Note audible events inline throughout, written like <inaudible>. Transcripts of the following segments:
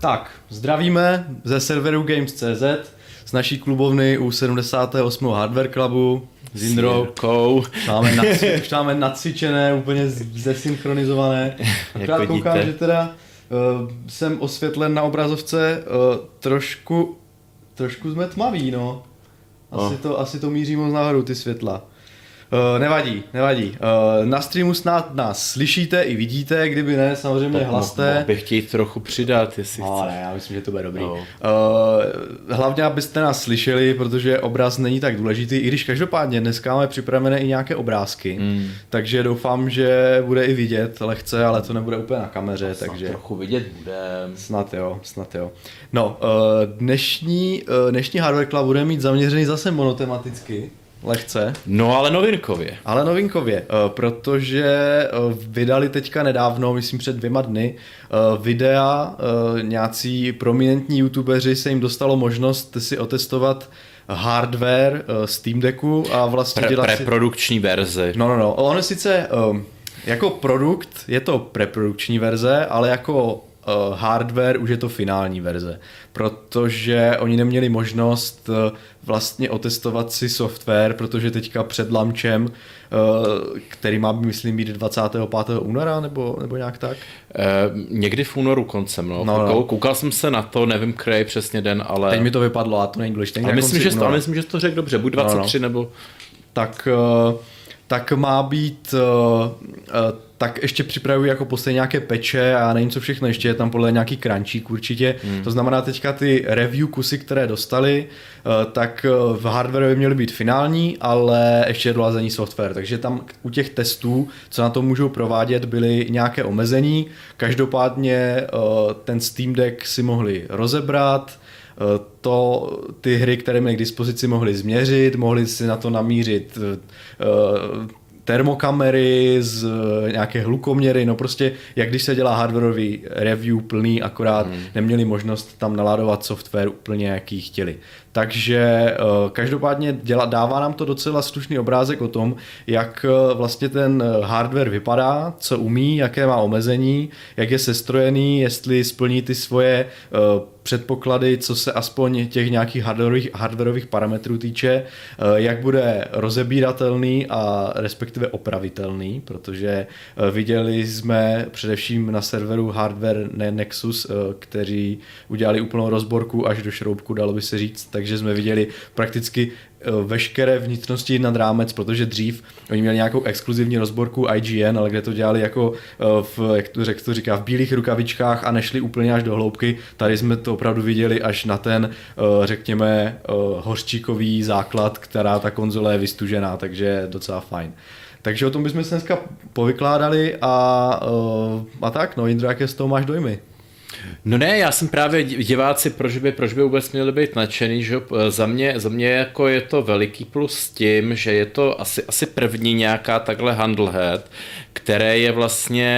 Tak, zdravíme ze serveru Games.cz z naší klubovny u 78. Hardware Clubu s Jindrou. Máme, <laughs> naci, už máme nacvičené, úplně zesynchronizované. Akorát koukám, že teda uh, jsem osvětlen na obrazovce uh, trošku, trošku jsme tmaví, no. Asi, oh. to, asi to míří moc nahoru, ty světla. Uh, nevadí, nevadí. Uh, na streamu snad nás slyšíte i vidíte, kdyby ne, samozřejmě tak hlaste. Mohl bych chtěl trochu přidat, jestli no, ne, já myslím, že to bude dobrý. No. Uh, hlavně, abyste nás slyšeli, protože obraz není tak důležitý, i když každopádně dneska máme připravené i nějaké obrázky, mm. takže doufám, že bude i vidět lehce, ale to nebude úplně na kameře, snad takže... trochu vidět bude. Snad jo, snad jo. No, uh, dnešní, uh, dnešní Hardware Club bude mít zaměřený zase monotematicky, lehce. No ale novinkově. Ale novinkově, eh, protože eh, vydali teďka nedávno, myslím před dvěma dny, eh, videa, nějací prominentní youtubeři se jim dostalo možnost si otestovat hardware Steam Decku a vlastně Pre, dělat preprodukční si... verze. No, no, no. Ono sice jako produkt je to preprodukční verze, ale jako hardware už je to finální verze, protože oni neměli možnost vlastně otestovat si software, protože teďka před launčem, eh, který má, myslím, být 25. února, nebo, nebo nějak tak? E, někdy v únoru koncem, no. no, no. Koukal jsem se na to, nevím, který přesně den, ale... Teď mi to vypadlo a to není důležité. Ale myslím, že, ale myslím, že to řekl dobře, buď 23 no, no. nebo... Tak, eh, tak má být tak ještě připravuji jako poslední nějaké peče a nevím co všechno, ještě je tam podle nějaký crunchík určitě. Hmm. To znamená teďka ty review kusy, které dostali, eh, tak eh, v hardware by měly být finální, ale ještě je dolazený software, takže tam u těch testů, co na to můžou provádět, byly nějaké omezení. Každopádně eh, ten Steam Deck si mohli rozebrat, to ty hry, které měly k dispozici, mohli změřit, mohli si na to namířit termokamery, z eh, nějaké hlukoměry, no prostě jak když se dělá hardwareový review plný, akorát hmm. neměli možnost tam naládovat software úplně jaký chtěli. Takže eh, každopádně dělá, dává nám to docela slušný obrázek o tom, jak eh, vlastně ten hardware vypadá, co umí, jaké má omezení, jak je sestrojený, jestli splní ty svoje předpoklady, co se aspoň těch nějakých hardwareových, hardwareových parametrů týče, eh, jak bude rozebíratelný a respektive opravitelný, protože eh, viděli jsme především na serveru Hardware Nexus, eh, kteří udělali úplnou rozborku až do šroubku, dalo by se říct, takže jsme viděli prakticky Eh, veškeré vnitřnosti nad rámec, protože dřív oni měli nějakou exkluzivní rozborku IGN, ale kde to dělali jako eh, v, jak to, řek, to říká, v bílých rukavičkách a nešli úplně až do hloubky. Tady jsme to opravdu viděli až na ten, eh, řekněme, hořčíkový základ, která ta konzole je vystužená, takže docela fajn. Takže o tom bychom se dneska povykládali a, a tak, no Jindro, jaké z toho máš dojmy? No ne, já jsem právě diváci, proč by, proč by vůbec měli být nadšený, že za mě, za mě jako je to veliký plus tím, že je to asi, asi první nějaká takhle handlehead, které je vlastně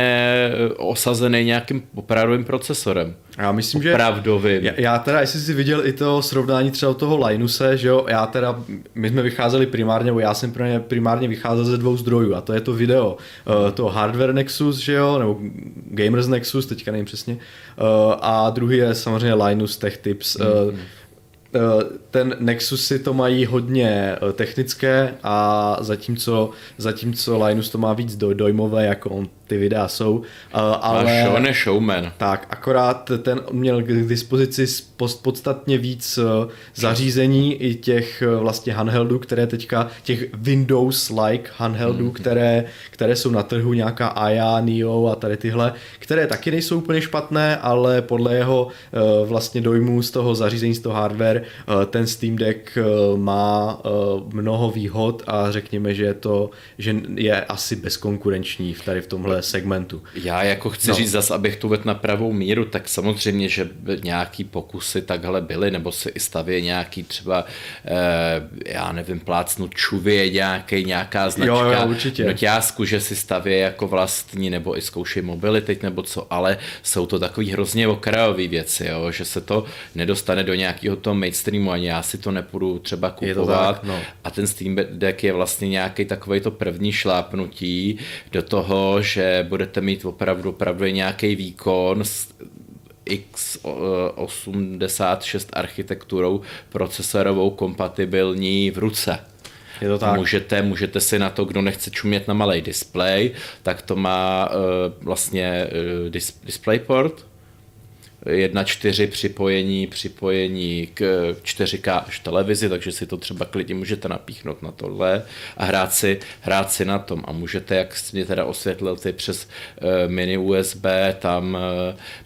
osazený nějakým opravdovým procesorem. Já myslím, že... Opravdovým. Já, já teda, jestli jsi viděl i to srovnání třeba toho Linuse, že jo, já teda, my jsme vycházeli primárně, nebo já jsem primárně vycházel ze dvou zdrojů a to je to video, uh, to Hardware Nexus, že jo, nebo Gamers Nexus, teďka nevím přesně, uh, a druhý je samozřejmě Linus Tech Tips. Mm-hmm. Ten Nexus si to mají hodně technické a zatímco, zatímco Linus to má víc dojmové, jako on ty videa jsou. Uh, ale show ne showman. Tak, akorát ten měl k dispozici podstatně víc uh, zařízení i těch uh, vlastně handheldů, které teďka, těch Windows-like handheldů, mm. které, které jsou na trhu, nějaká Aya, Neo a tady tyhle, které taky nejsou úplně špatné, ale podle jeho vlastně dojmů z toho zařízení, z toho hardware, ten Steam Deck má mnoho výhod a řekněme, že je to, že je asi bezkonkurenční v tady v tomhle segmentu. Já jako chci no. říct zase, abych tu vedl na pravou míru, tak samozřejmě, že nějaký pokusy takhle byly, nebo se i stavě nějaký třeba, eh, já nevím, plácnu čuvě nějaký, nějaká značka jo, jo, určitě. noťásku, že si stavě jako vlastní, nebo i zkouší mobily teď, nebo co, ale jsou to takový hrozně okrajové věci, jo, že se to nedostane do nějakého toho mainstreamu, ani já si to nepůjdu třeba kupovat. Tak, no. A ten Steam Deck je vlastně nějaký takový to první šlápnutí do toho, že kde budete mít opravdu, opravdu nějaký výkon s x86 architekturou procesorovou kompatibilní v ruce. Je to tak. Můžete, můžete si na to, kdo nechce čumět na malý display, tak to má uh, vlastně uh, dis, DisplayPort, 1.4 připojení, připojení k 4K až televizi, takže si to třeba klidně můžete napíchnout na tohle a hrát si, hrát si na tom. A můžete, jak jsi mě teda osvětlil ty přes uh, mini USB, tam uh,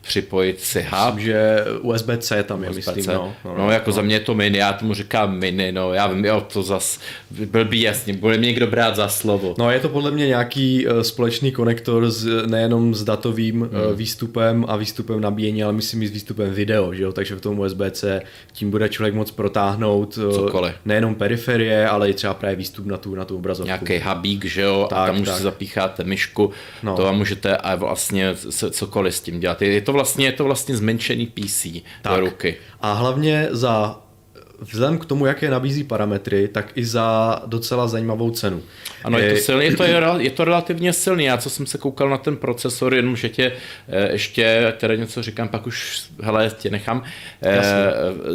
připojit si hub. Myslím, že USB-C tam je, USB-C. myslím. No, no, no, jako no. za mě je to mini, já tomu říkám mini, no já vím, jo, to zas byl by jasně, bude mě někdo brát za slovo. No je to podle mě nějaký uh, společný konektor s, nejenom s datovým hmm. výstupem a výstupem nabíjení, ale myslím i s výstupem video, že jo? takže v tom USB-C tím bude člověk moc protáhnout eh, Cokoliv. nejenom periferie, ale i třeba právě výstup na tu, na tu obrazovku. Nějaký hubík, že jo, tak, a tam už si zapícháte myšku, no. to a můžete a vlastně cokoliv s tím dělat. Je to vlastně, je to vlastně zmenšený PC tak. do ruky. A hlavně za vzhledem k tomu, jaké nabízí parametry, tak i za docela zajímavou cenu. Ano, je to, silný, je to, je to relativně silný. Já co jsem se koukal na ten procesor, jenom že tě eh, ještě teda něco říkám, pak už, hele, tě nechám. Eh, Jasně.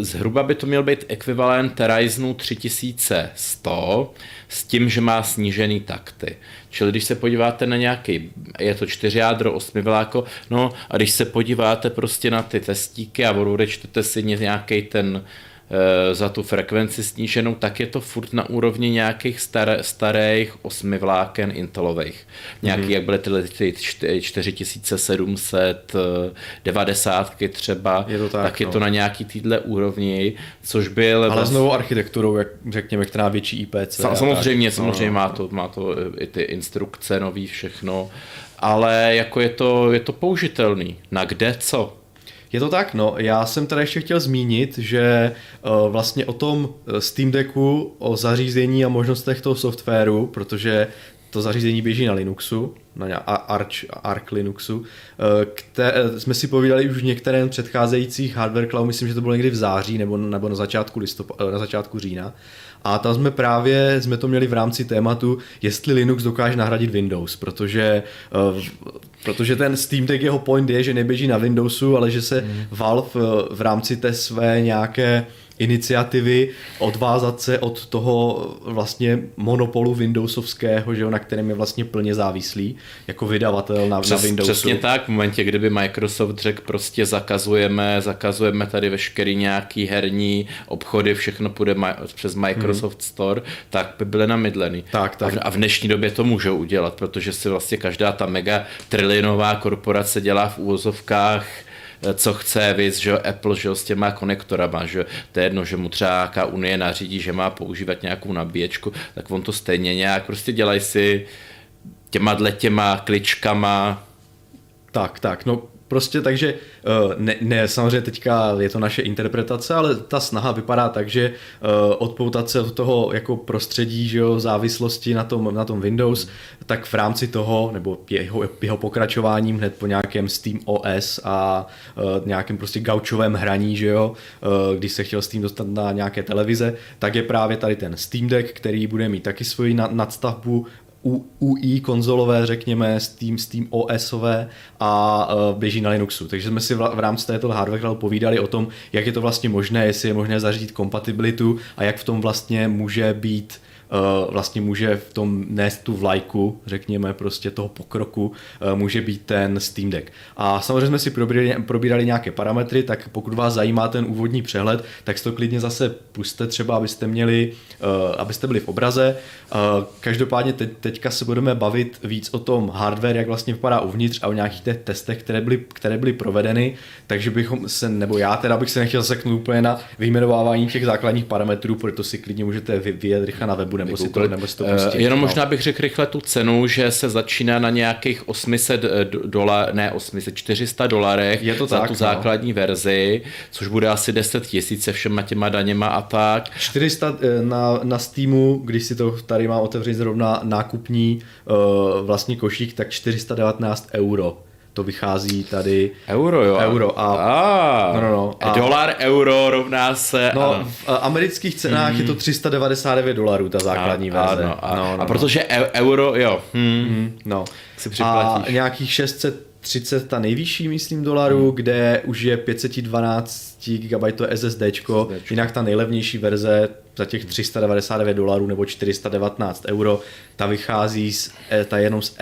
Zhruba by to měl být ekvivalent Ryzenu 3100 s tím, že má snížený takty. Čili když se podíváte na nějaký, je to 4 jádro, 8 vláko, no a když se podíváte prostě na ty testíky a odečtete si nějaký ten Eh, za tu frekvenci sníženou, tak je to furt na úrovni nějakých staré, starých osmi vláken Intelových. Nějaký, mm-hmm. jak byly ty, ty 4790 třeba, je to tak, tak no. je to na nějaký týdle úrovni, což byl... Ale s novou architekturou, jak řekněme, která větší IPC. Sam, samozřejmě, tak, samozřejmě no, má, to, má to i ty instrukce nový, všechno, ale jako je to, je to použitelný. Na kde co? Je to tak, no. Já jsem tady ještě chtěl zmínit, že uh, vlastně o tom eh, Steam Decku, o zařízení a možnostech toho softwaru, protože to zařízení běží na Linuxu, na Arch, Arc Linuxu, eh, které jsme si povídali už v některém předcházejících Hardware Cloud, myslím, že to bylo někdy v září nebo, nebo na, začátku listop, na začátku října. A tam jsme právě, jsme to měli v rámci tématu, jestli Linux dokáže nahradit Windows, protože, uh, protože ten Steam Deck jeho point je, že neběží na Windowsu, ale že se mm. Valve uh, v rámci té své nějaké iniciativy odvázat se od toho vlastně monopolu Windowsovského, že jo, na kterém je vlastně plně závislý jako vydavatel na, Přes, na Windowsu. Přesně tak, v momentě, kdyby Microsoft řekl prostě zakazujeme, zakazujeme tady veškerý nějaký herní obchody, všechno půjde ma- přes Microsoft hmm. Store, tak by byly namydlený. Tak, tak. A, v, a v dnešní době to můžou udělat, protože si vlastně každá ta mega trilionová korporace dělá v úvozovkách co chce, víc, že Apple, že s těma konektorama, že to je jedno, že mu třeba nějaká unie nařídí, že má používat nějakou nabíječku, tak on to stejně nějak prostě dělají si těma dle těma kličkama. Tak, tak, no Prostě takže, eh, ne, ne, samozřejmě teďka je to naše interpretace, ale ta snaha vypadá tak, že eh, odpoutat se od toho jako prostředí, že jo, závislosti na tom, na tom Windows, tak v rámci toho, nebo jeho, jeho pokračováním hned po nějakém Steam OS a eh, nějakém prostě gaučovém hraní, že jo, když se chtěl Steam dostat na nějaké televize, tak je právě tady ten Steam Deck, který bude mít taky svoji nadstavbu, UI konzolové, řekněme, Steam, Steam OSové a uh, běží na Linuxu. Takže jsme si v, rámci této hardware povídali o tom, jak je to vlastně možné, jestli je možné zařídit kompatibilitu a jak v tom vlastně může být vlastně může v tom nést tu vlajku, řekněme, prostě toho pokroku, eh, může být ten Steam Deck. A samozřejmě jsme si probírali, probírali nějaké parametry, tak pokud vás zajímá ten úvodní přehled, tak si to klidně zase puste třeba, abyste měli, eh, abyste byli v obraze. Každopádně teď, teďka se budeme bavit víc o tom hardware, jak vlastně vypadá uvnitř a o nějakých těch testech, které byly, které byly provedeny, takže bychom se, nebo já teda bych se nechtěl seknout úplně na vyjmenovávání těch základních parametrů, proto si klidně můžete vyjet rychle na webu nebo si to, nebo si to eh, pustit. Jenom no. možná bych řekl rychle tu cenu, že se začíná na nějakých 800 dolarů, ne 800, 400 dolarech Je to za tak, tu no. základní verzi, což bude asi 10 tisíc se všema těma daněma a tak. 400 eh, na, na Steamu, když si to tady má otevřít zrovna nákupní uh, vlastní košík, tak 419 euro to vychází tady... Euro, jo. Euro a... a no, no, no, a dolar, euro rovná se... No, ano. v amerických cenách mm. je to 399 dolarů, ta základní a, verze. Ano, a, no, no, a protože no. euro, jo. Mm, no. Si připlatíš. A nějakých 630 ta nejvyšší, myslím, dolarů, hmm. kde už je 512 GB to SSD, jinak ta nejlevnější verze za těch 399 dolarů nebo 419 euro, ta vychází z, e, ta jenom z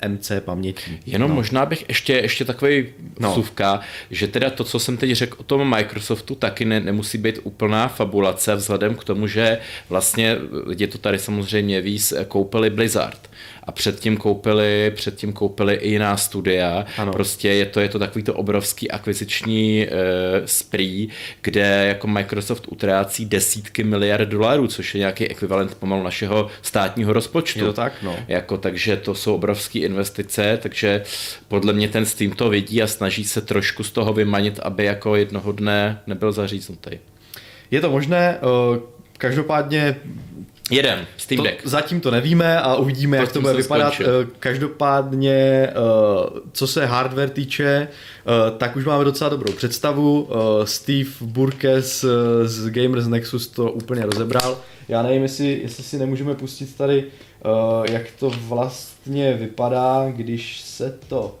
EMC pamětí. Jenom no. možná bych ještě, ještě takový no. suvka, že teda to, co jsem teď řekl o tom Microsoftu, taky ne, nemusí být úplná fabulace vzhledem k tomu, že vlastně je to tady samozřejmě víc, koupili Blizzard a předtím koupili, předtím koupili i jiná studia. Ano. Prostě je to, je to takový to obrovský akviziční uh, spree, kde jako Microsoft utrácí desítky miliard dolarů, což je nějaký ekvivalent pomalu našeho státního rozpočtu. Je to tak, no. Jako, takže to jsou obrovské investice, takže podle mě ten Steam to vidí a snaží se trošku z toho vymanit, aby jako jednoho dne nebyl zaříznutý. Je to možné, každopádně Jeden, Steam Deck. To, zatím to nevíme a uvidíme, to jak to bude vypadat. Skončil. Eh, každopádně, eh, co se hardware týče, eh, tak už máme docela dobrou představu. Steve Burke z, z Gamers Nexus to úplně rozebral. Já nevím, jestli, jestli si nemůžeme pustit tady, jak to vlastně vypadá, když se to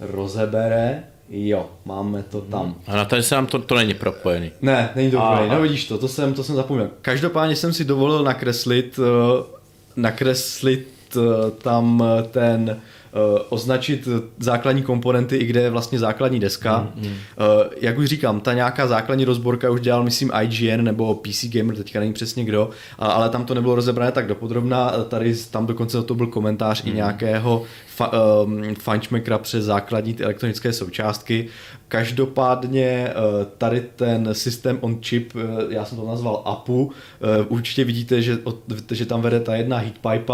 rozebere. Jo, máme to tam. Hmm. A na tady se nám to, to není propojený. Ne, není to propojený, no vidíš to, to jsem, to jsem zapomněl. Každopádně jsem si dovolil nakreslit, uh, nakreslit uh, tam ten uh, označit základní komponenty, i kde je vlastně základní deska. Mm, mm. Jak už říkám, ta nějaká základní rozborka už dělal, myslím, IGN nebo PC Gamer, teďka není přesně kdo, ale tam to nebylo rozebrané tak dopodrobná. Tady tam dokonce to byl komentář mm. i nějakého fa, um, fančmekra přes základní elektronické součástky. Každopádně uh, tady ten systém on chip, uh, já jsem to nazval APU, uh, určitě vidíte, že, že tam vede ta jedna heatpipe,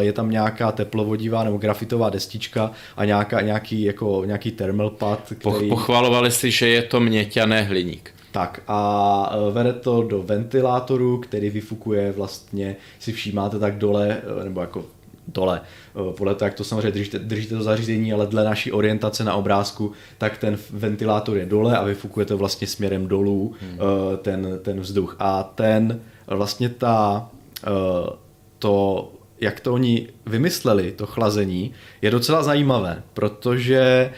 je tam nějaká teplovodivá nebo grafitová destička a nějaká, nějaký, jako, nějaký thermal pad. Který... Pochvalovali si, že je to měťané hliník. Tak a vede to do ventilátoru, který vyfukuje vlastně, si všímáte tak dole, nebo jako dole. Eh, podle toho, jak to samozřejmě držíte, držíte to zařízení, ale dle naší orientace na obrázku, tak ten ventilátor je dole a vyfukuje to vlastně směrem dolů hmm. Eh, ten, ten vzduch. A ten vlastně ta eh, to jak to oni vymysleli, to chlazení, je docela zajímavé, protože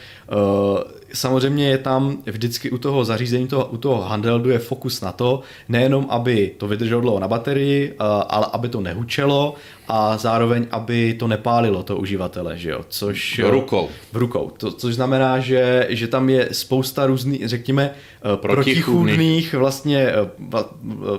samozřejmě je tam vždycky u toho zařízení, toho, u toho handheldu je fokus na to, nejenom aby to vydrželo dlouho na baterii, ale aby to nehučelo a zároveň, aby to nepálilo to uživatele, že jo, což... V rukou. V rukou, to, což znamená, že, že tam je spousta různých, řekněme, uh, protichůdných. vlastně uh,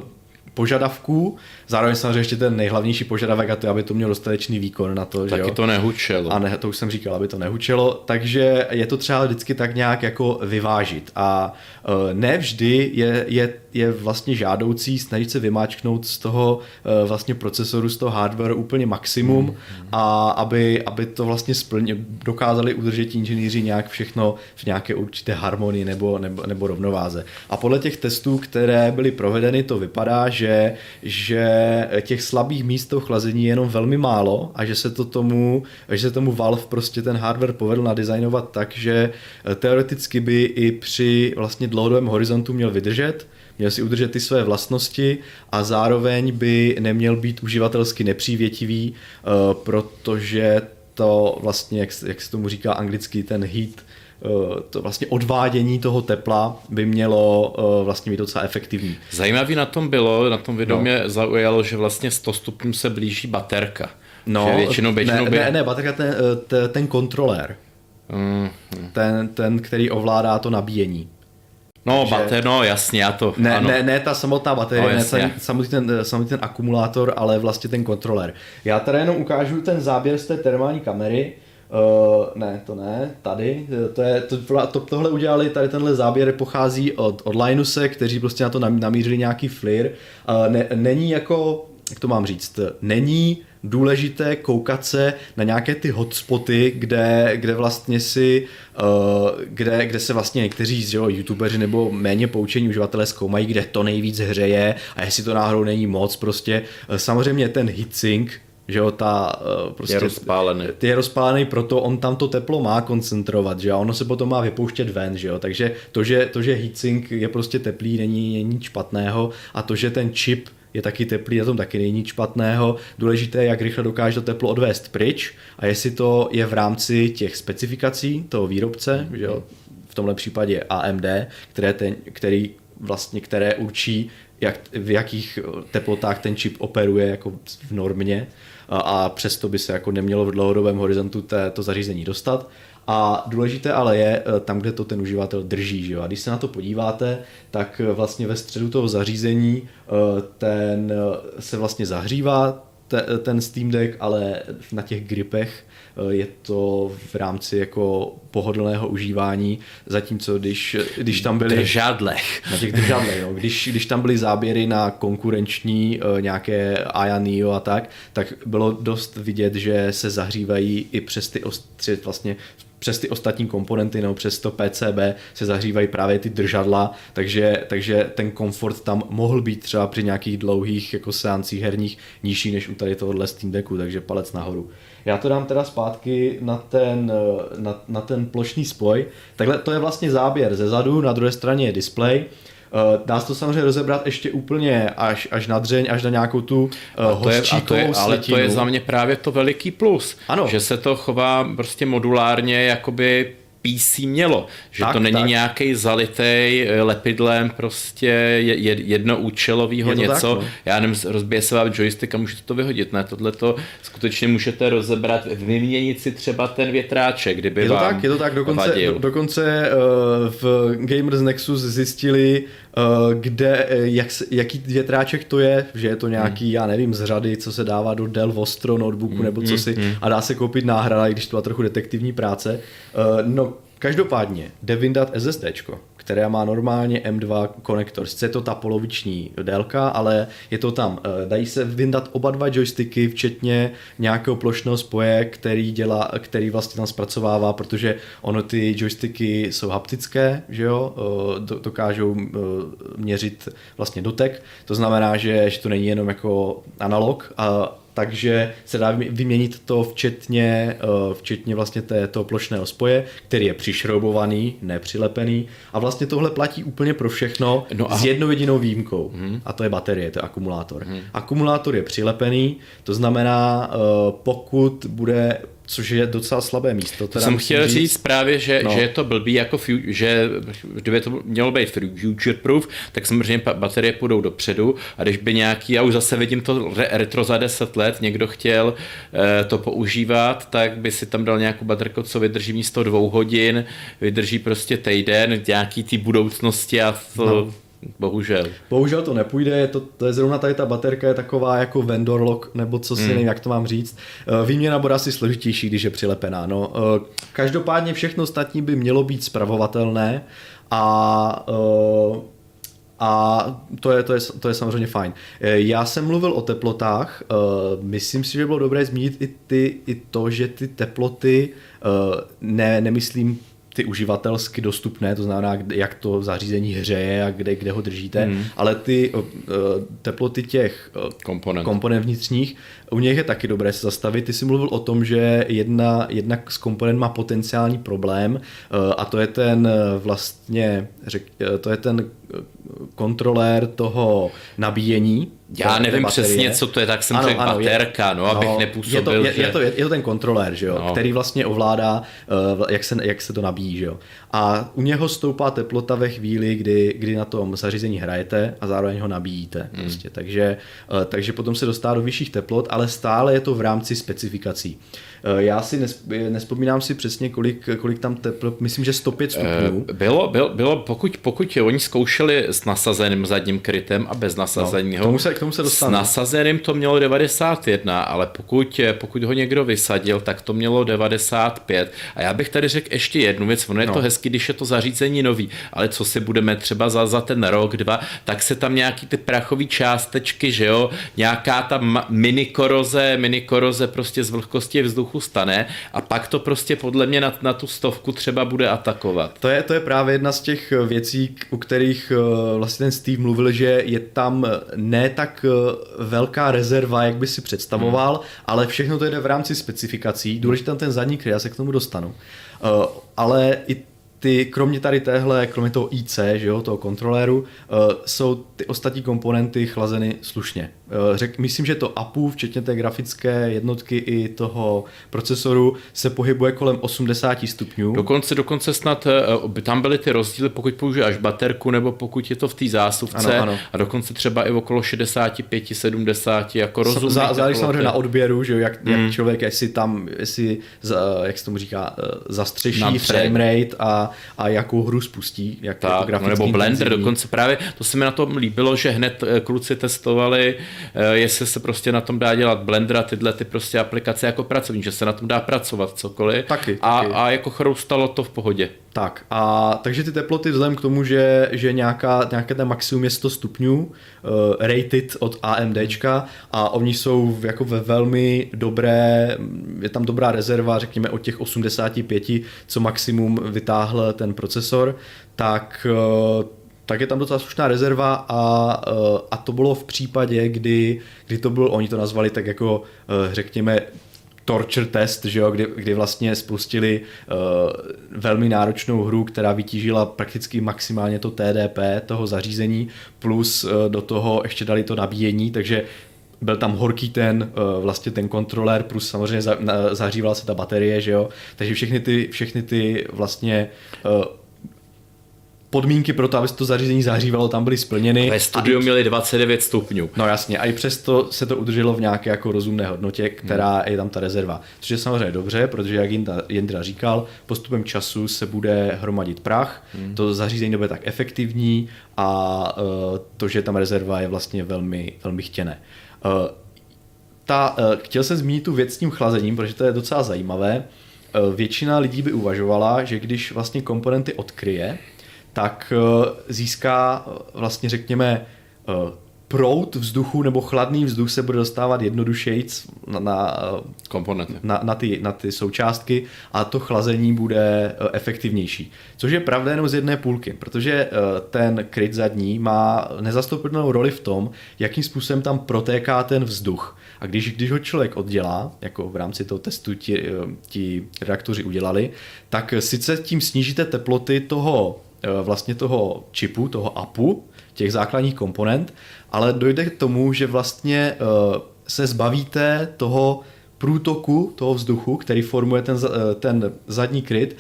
požadavků. Zároveň samozřejmě ještě ten nejhlavnější požadavek a to, aby to mělo dostatečný výkon na to. Taky že jo? to nehučelo. A ne, to už jsem říkal, aby to nehučelo. Takže je to třeba vždycky tak nějak jako vyvážit. A uh, ne vždy je, je, je vlastně žádoucí snažit se vymáčknout z toho uh, vlastně procesoru, z toho hardware úplně maximum mm. a aby, aby to vlastně splně, dokázali udržet inženýři nějak všechno v nějaké určité harmonii nebo, nebo, nebo rovnováze. A podle těch testů, které byly provedeny, to vypadá, že že, že těch slabých míst toho chlazení je jenom velmi málo a že se to tomu, že se tomu Valve prostě ten hardware povedl nadizajnovat tak, že eh, teoreticky by i při vlastně dlouhodobém horizontu měl vydržet, měl si udržet ty své vlastnosti a zároveň by neměl být uživatelsky nepřívětivý, eh, protože to vlastně, jak, jak se tomu říká anglicky, ten heat to vlastně odvádění toho tepla by mělo eh, vlastně být docela efektivní. Zajímavý na tom bylo, na tom videu no. mě zaujalo, že vlastně 100 stupňů se blíží baterka. No, že většinou, většinou ne, by... ne, ne, baterka ten, eh, ten kontrolér. Mm. Ten, ten, který ovládá to nabíjení. No, Takže, bater, no jasně, já to, ne, ano. Ne, ne ta samotná baterie, no, ne ten, samotný, ten, samotný ten akumulátor, ale vlastně ten kontrolér. Já tady jenom ukážu ten záběr z té termální kamery, Uh, ne, to ne, tady, to je, to, to, tohle udělali, tady tenhle záběr pochází od, od Linuse, kteří prostě na to namířili nějaký flir. Uh, ne, není jako, jak to mám říct, není důležité koukat se na nějaké ty hotspoty, kde, kde vlastně si, kde, kde se vlastně někteří že jo, youtubeři nebo méně poučení uživatelé zkoumají, kde to nejvíc hřeje a jestli to náhodou není moc prostě. Samozřejmě ten heatsink že jo, ta uh, prostě... Je rozpálený. Je rozpálený, proto on tam to teplo má koncentrovat, že jo, ono se potom má vypouštět ven, že jo, takže to, že, to, že heatsink je prostě teplý, není, není nic špatného a to, že ten čip je taky teplý, na tom taky není nic špatného. Důležité je, jak rychle dokáže to teplo odvést pryč a jestli to je v rámci těch specifikací toho výrobce, že jo, v tomhle případě AMD, které, ten, který vlastně, které určí, jak, v jakých teplotách ten čip operuje jako v normě a, a přesto by se jako nemělo v dlouhodobém horizontu té, to zařízení dostat. A důležité ale je eh, tam, kde to ten uživatel drží. Že jo? A když se na to podíváte, tak eh, vlastně ve středu toho zařízení eh, ten se vlastně zahřívá ten Steam Deck, ale na těch gripech je to v rámci jako pohodlného užívání, zatímco když, když tam byly... Držadlech. Na těch držadlech, no. když, když tam byly záběry na konkurenční nějaké Aya Neo a tak, tak bylo dost vidět, že se zahřívají i přes ty ostři, vlastně přes ty ostatní komponenty nebo přes to PCB se zahřívají právě ty držadla, takže, takže ten komfort tam mohl být třeba při nějakých dlouhých jako seancích herních nižší než u tady tohohle Steam Decku, takže palec nahoru. Já to dám teda zpátky na ten, na, na ten plošný spoj. Takhle to je vlastně záběr ze zadu, na druhé straně je display. Uh, dá se to samozřejmě rozebrat ještě úplně až, až na dřeň, až na nějakou tu uh, to je, a to je, Ale to je za mě právě to veliký plus, ano. že se to chová prostě modulárně, jakoby PC mělo, že tak, to není tak. nějaký zalitej eh, lepidlem prostě jednoúčelového něco. Tak, no. Já nevím, rozbije se vám joystick a můžete to vyhodit. Ne, tohle to skutečně můžete rozebrat, vyměnit si třeba ten větráček, kdyby je to vám tak, je to tak, dokonce, do, dokonce uh, v Gamers Nexus zjistili, kde, jak, jaký větráček to je, že je to nějaký, hmm. já nevím, z řady, co se dává do Dell Vostro notebooku hmm, nebo co hmm, si hmm. a dá se koupit náhrada, i když to byla trochu detektivní práce. Uh, no, Každopádně jde vyndat SSD, které má normálně M2 konektor. Sice je to ta poloviční délka, ale je to tam. Eh, dají se vyndat oba dva joysticky, včetně nějakého plošného spoje, který, dělá, který vlastně tam zpracovává, protože ono ty joysticky jsou haptické, že jo, eh, dokážou eh, měřit vlastně dotek, to znamená, že, že to není jenom jako analog, a takže se dá vyměnit to včetně, eh, včetně vlastně té, toho plošného spoje, který je přišroubovaný, nepřilepený a vlastně tohle platí úplně pro všechno no a... s jednou jedinou výjimkou hmm. a to je baterie, to je akumulátor. Hmm. Akumulátor je přilepený, to znamená, eh, pokud bude což je docela slabé místo. Teda jsem chtěl říct, říct právě, že, no. že je to blbý, jako že kdyby to mělo být future proof, tak samozřejmě baterie půjdou dopředu a když by nějaký, já už zase vidím to retro za 10 let, někdo chtěl eh, to používat, tak by si tam dal nějakou baterku, co vydrží místo dvou hodin, vydrží prostě týden, nějaký ty budoucnosti a to, no Bohužel. Bohužel to nepůjde, je to, to je zrovna tady ta baterka je taková jako vendor lock, nebo co si hmm. nevím, jak to mám říct. Eh, výměna bude asi složitější, když je přilepená. No. Eh, každopádně všechno ostatní by mělo být spravovatelné a eh, a to je, to, je, to je samozřejmě fajn. Já jsem mluvil o teplotách, myslím si, že bylo dobré zmínit i, ty, i to, že ty teploty, ne, nemyslím ty uživatelsky dostupné, to znamená, jak to zařízení hřeje a kde, kde ho držíte, hmm. ale ty uh, teploty těch uh, komponent. komponent vnitřních, u nich je taky dobré se zastavit. Ty jsi mluvil o tom, že jedna, jedna z komponent má potenciální problém uh, a to je ten vlastně, řek, to je ten kontrolér toho nabíjení. Já nevím baterie. přesně, co to je, tak jsem ano, řekl ano, baterka, je, no, abych no, nepůsobil, je to, je, že... je, to, je, je to ten kontrolér, že jo, no. který vlastně ovládá, uh, jak, se, jak se to nabíjí, že jo. A u něho stoupá teplota ve chvíli, kdy, kdy na tom zařízení hrajete a zároveň ho nabíjíte. Hmm. Prostě. Takže, uh, takže potom se dostává do vyšších teplot, ale stále je to v rámci specifikací. Uh, já si nes, nespomínám si přesně, kolik, kolik tam teplot, myslím, že 105 stupňů. Bylo, bylo, bylo pokud, pokud oni zkoušeli s nasazeným zadním krytem a bez nasazeného, no, k tomu se, k tomu se dostanu. s nasazeným to mělo 91, ale pokud, pokud ho někdo vysadil, tak to mělo 95. A já bych tady řekl ještě jednu věc, ono je no. to hezky, když je to zařízení nový, ale co si budeme třeba za, za ten rok, dva, tak se tam nějaký ty prachové částečky, že jo, nějaká ta mini koroze, mini koroze prostě z vlhkosti vzduchu stane a pak to prostě podle mě na, na tu stovku třeba bude atakovat. To je, to je právě jedna z těch věcí, u kterých eh, vlastně ten Steve mluvil, že je tam ne tak velká rezerva, jak by si představoval, hmm. ale všechno to jde v rámci specifikací. Důležitý ten zadní kryt, já se k tomu dostanu. Ale i ty, kromě tady téhle, kromě toho IC, že jo, toho kontroléru, jsou ty ostatní komponenty chlazeny slušně. Uh, řek, myslím, že to APU, včetně té grafické jednotky i toho procesoru, se pohybuje kolem 80 stupňů. Dokonce, dokonce snad uh, tam byly ty rozdíly, pokud použiješ baterku, nebo pokud je to v té zásuvce, ano, ano. a dokonce třeba i okolo 65, 70, jako rozumí. Zá, záleží samozřejmě na odběru, že jak, hmm. jak člověk, jestli tam, jestli, jak se tomu říká, zastřeší frame rate a a, jakou hru spustí. Jak tak, no nebo Blender intenzivní. dokonce právě, to se mi na tom líbilo, že hned eh, kluci testovali, eh, jestli se prostě na tom dá dělat Blender a tyhle ty prostě aplikace jako pracovní, že se na tom dá pracovat cokoliv taky, a, taky. a jako chroustalo to v pohodě. Tak a takže ty teploty vzhledem k tomu, že, že nějaká, nějaké ten maximum je 100 stupňů uh, rated od AMDčka a oni jsou jako ve velmi dobré, je tam dobrá rezerva, řekněme od těch 85, co maximum vytáhl ten procesor, tak uh, tak je tam docela slušná rezerva a, uh, a to bylo v případě, kdy, kdy to byl, oni to nazvali tak jako, řekněme, torture test, že jo, kdy, kdy vlastně spustili uh, velmi náročnou hru, která vytížila prakticky maximálně to TDP toho zařízení, plus uh, do toho ještě dali to nabíjení, takže byl tam horký ten uh, vlastně ten kontroler, plus samozřejmě za, na, zahřívala se ta baterie, že jo, takže všechny ty, všechny ty vlastně uh, podmínky pro to, aby se to zařízení zahřívalo, tam byly splněny. Ve studiu měli 29 stupňů. No jasně, a i přesto se to udrželo v nějaké jako rozumné hodnotě, která hmm. je tam ta rezerva. Což je samozřejmě dobře, protože jak Jindra říkal, postupem času se bude hromadit prach, hmm. to zařízení nebude tak efektivní a uh, to, že tam rezerva je vlastně velmi, velmi chtěné. Uh, ta, uh, chtěl jsem zmínit tu věc s tím chlazením, protože to je docela zajímavé. Většina lidí by uvažovala, že když vlastně komponenty odkryje, tak eh, získá eh, vlastně řekněme eh, prout vzduchu nebo chladný vzduch se bude dostávat jednodušeji na, na, Komponenty. na, na, ty, na ty součástky a to chlazení bude efektivnější. Což je pravda jenom z jedné půlky, protože ten kryt zadní má nezastoupitelnou roli v tom, jakým způsobem tam protéká ten vzduch. A když, když ho člověk oddělá, jako v rámci toho testu ti, ti redaktoři udělali, tak sice tím snížíte teploty toho vlastně toho čipu, toho APU, těch základních komponent, ale dojde k tomu, že vlastně eh, se zbavíte toho průtoku toho vzduchu, který formuje ten, eh, ten zadní kryt,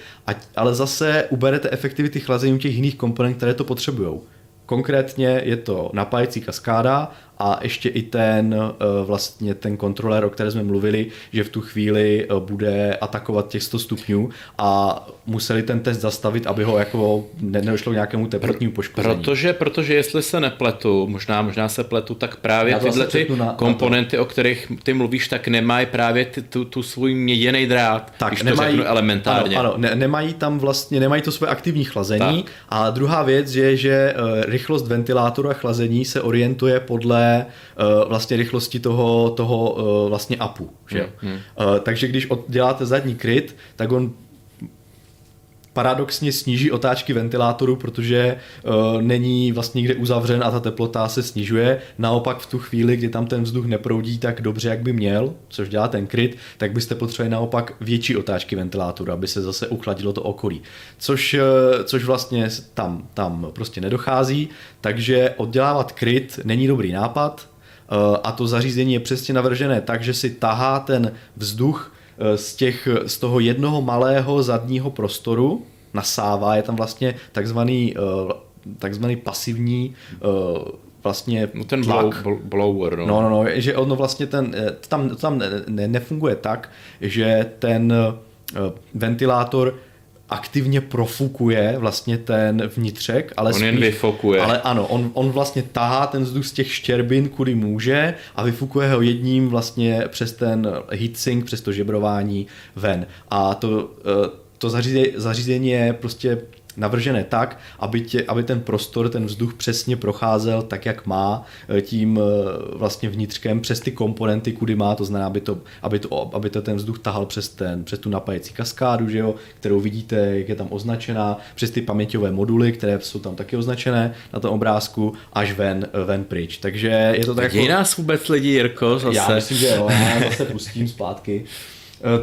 ale zase uberete efektivity chlazení těch jiných komponent, které to potřebují. Konkrétně je to napájecí kaskáda a ještě i ten eh, vlastně ten kontroler, o kterém jsme mluvili, že v tu chvíli eh, bude atakovat těch 100 stupňů a museli ten test zastavit, aby ho jako nedošlo k nějakému teplotnímu poškození. Protože, protože jestli se nepletu, možná, možná se pletu, tak právě tyhle ty na, komponenty, na o kterých ty mluvíš, tak nemají právě ty, tu, tu svůj měděný drát, tak, když nemají, to řeknu elementárně. Ano, ano ne, nemají tam vlastně, nemají to svoje aktivní chlazení tak. a druhá věc je, že uh, rychlost ventilátoru a chlazení se orientuje podle uh, vlastně rychlosti toho, toho uh, vlastně upu. Že? Hmm. Uh, takže když děláte zadní kryt, tak on paradoxně sníží otáčky ventilátoru, protože uh, není vlastně někde uzavřen a ta teplota se snižuje. Naopak v tu chvíli, kdy tam ten vzduch neproudí tak dobře, jak by měl, což dělá ten kryt, tak byste potřebovali naopak větší otáčky ventilátoru, aby se zase uchladilo to okolí. Což, uh, což vlastně tam, tam prostě nedochází, takže oddělávat kryt není dobrý nápad, uh, a to zařízení je přesně navržené tak, že si tahá ten vzduch Eh, z, těch, z toho jednoho malého zadního prostoru nasává, je tam vlastně takzvaný, eh, takzvaný pasivní eh, vlastně no ten blow, blower. No. no, no, no, že ono vlastně ten, tam, tam ne, nefunguje tak, že ten ventilátor aktivně profukuje vlastně ten vnitřek, ale on spíš, jen vyfokuje. Ale ano, on, on vlastně tahá ten vzduch z těch štěrbin, kudy může a vyfukuje ho jedním vlastně přes ten heatsink, přes to žebrování ven. A to, eh, to zařízení, zařízení je prostě navržené tak, aby, tě, aby ten prostor, ten vzduch přesně procházel tak, jak má, eh, tím eh, vlastně vnitřkem přes ty komponenty, kudy má, to znamená, aby to, aby to, aby to ten vzduch tahal přes, ten, přes tu napájecí kaskádu, že jo, kterou vidíte, jak je tam označená, přes ty paměťové moduly, které jsou tam taky označené na tom obrázku, až ven, eh, ven pryč. Takže je to tak Děj jako... nás vůbec lidi, Jirko, zase. Já myslím, že jo, já zase pustím zpátky.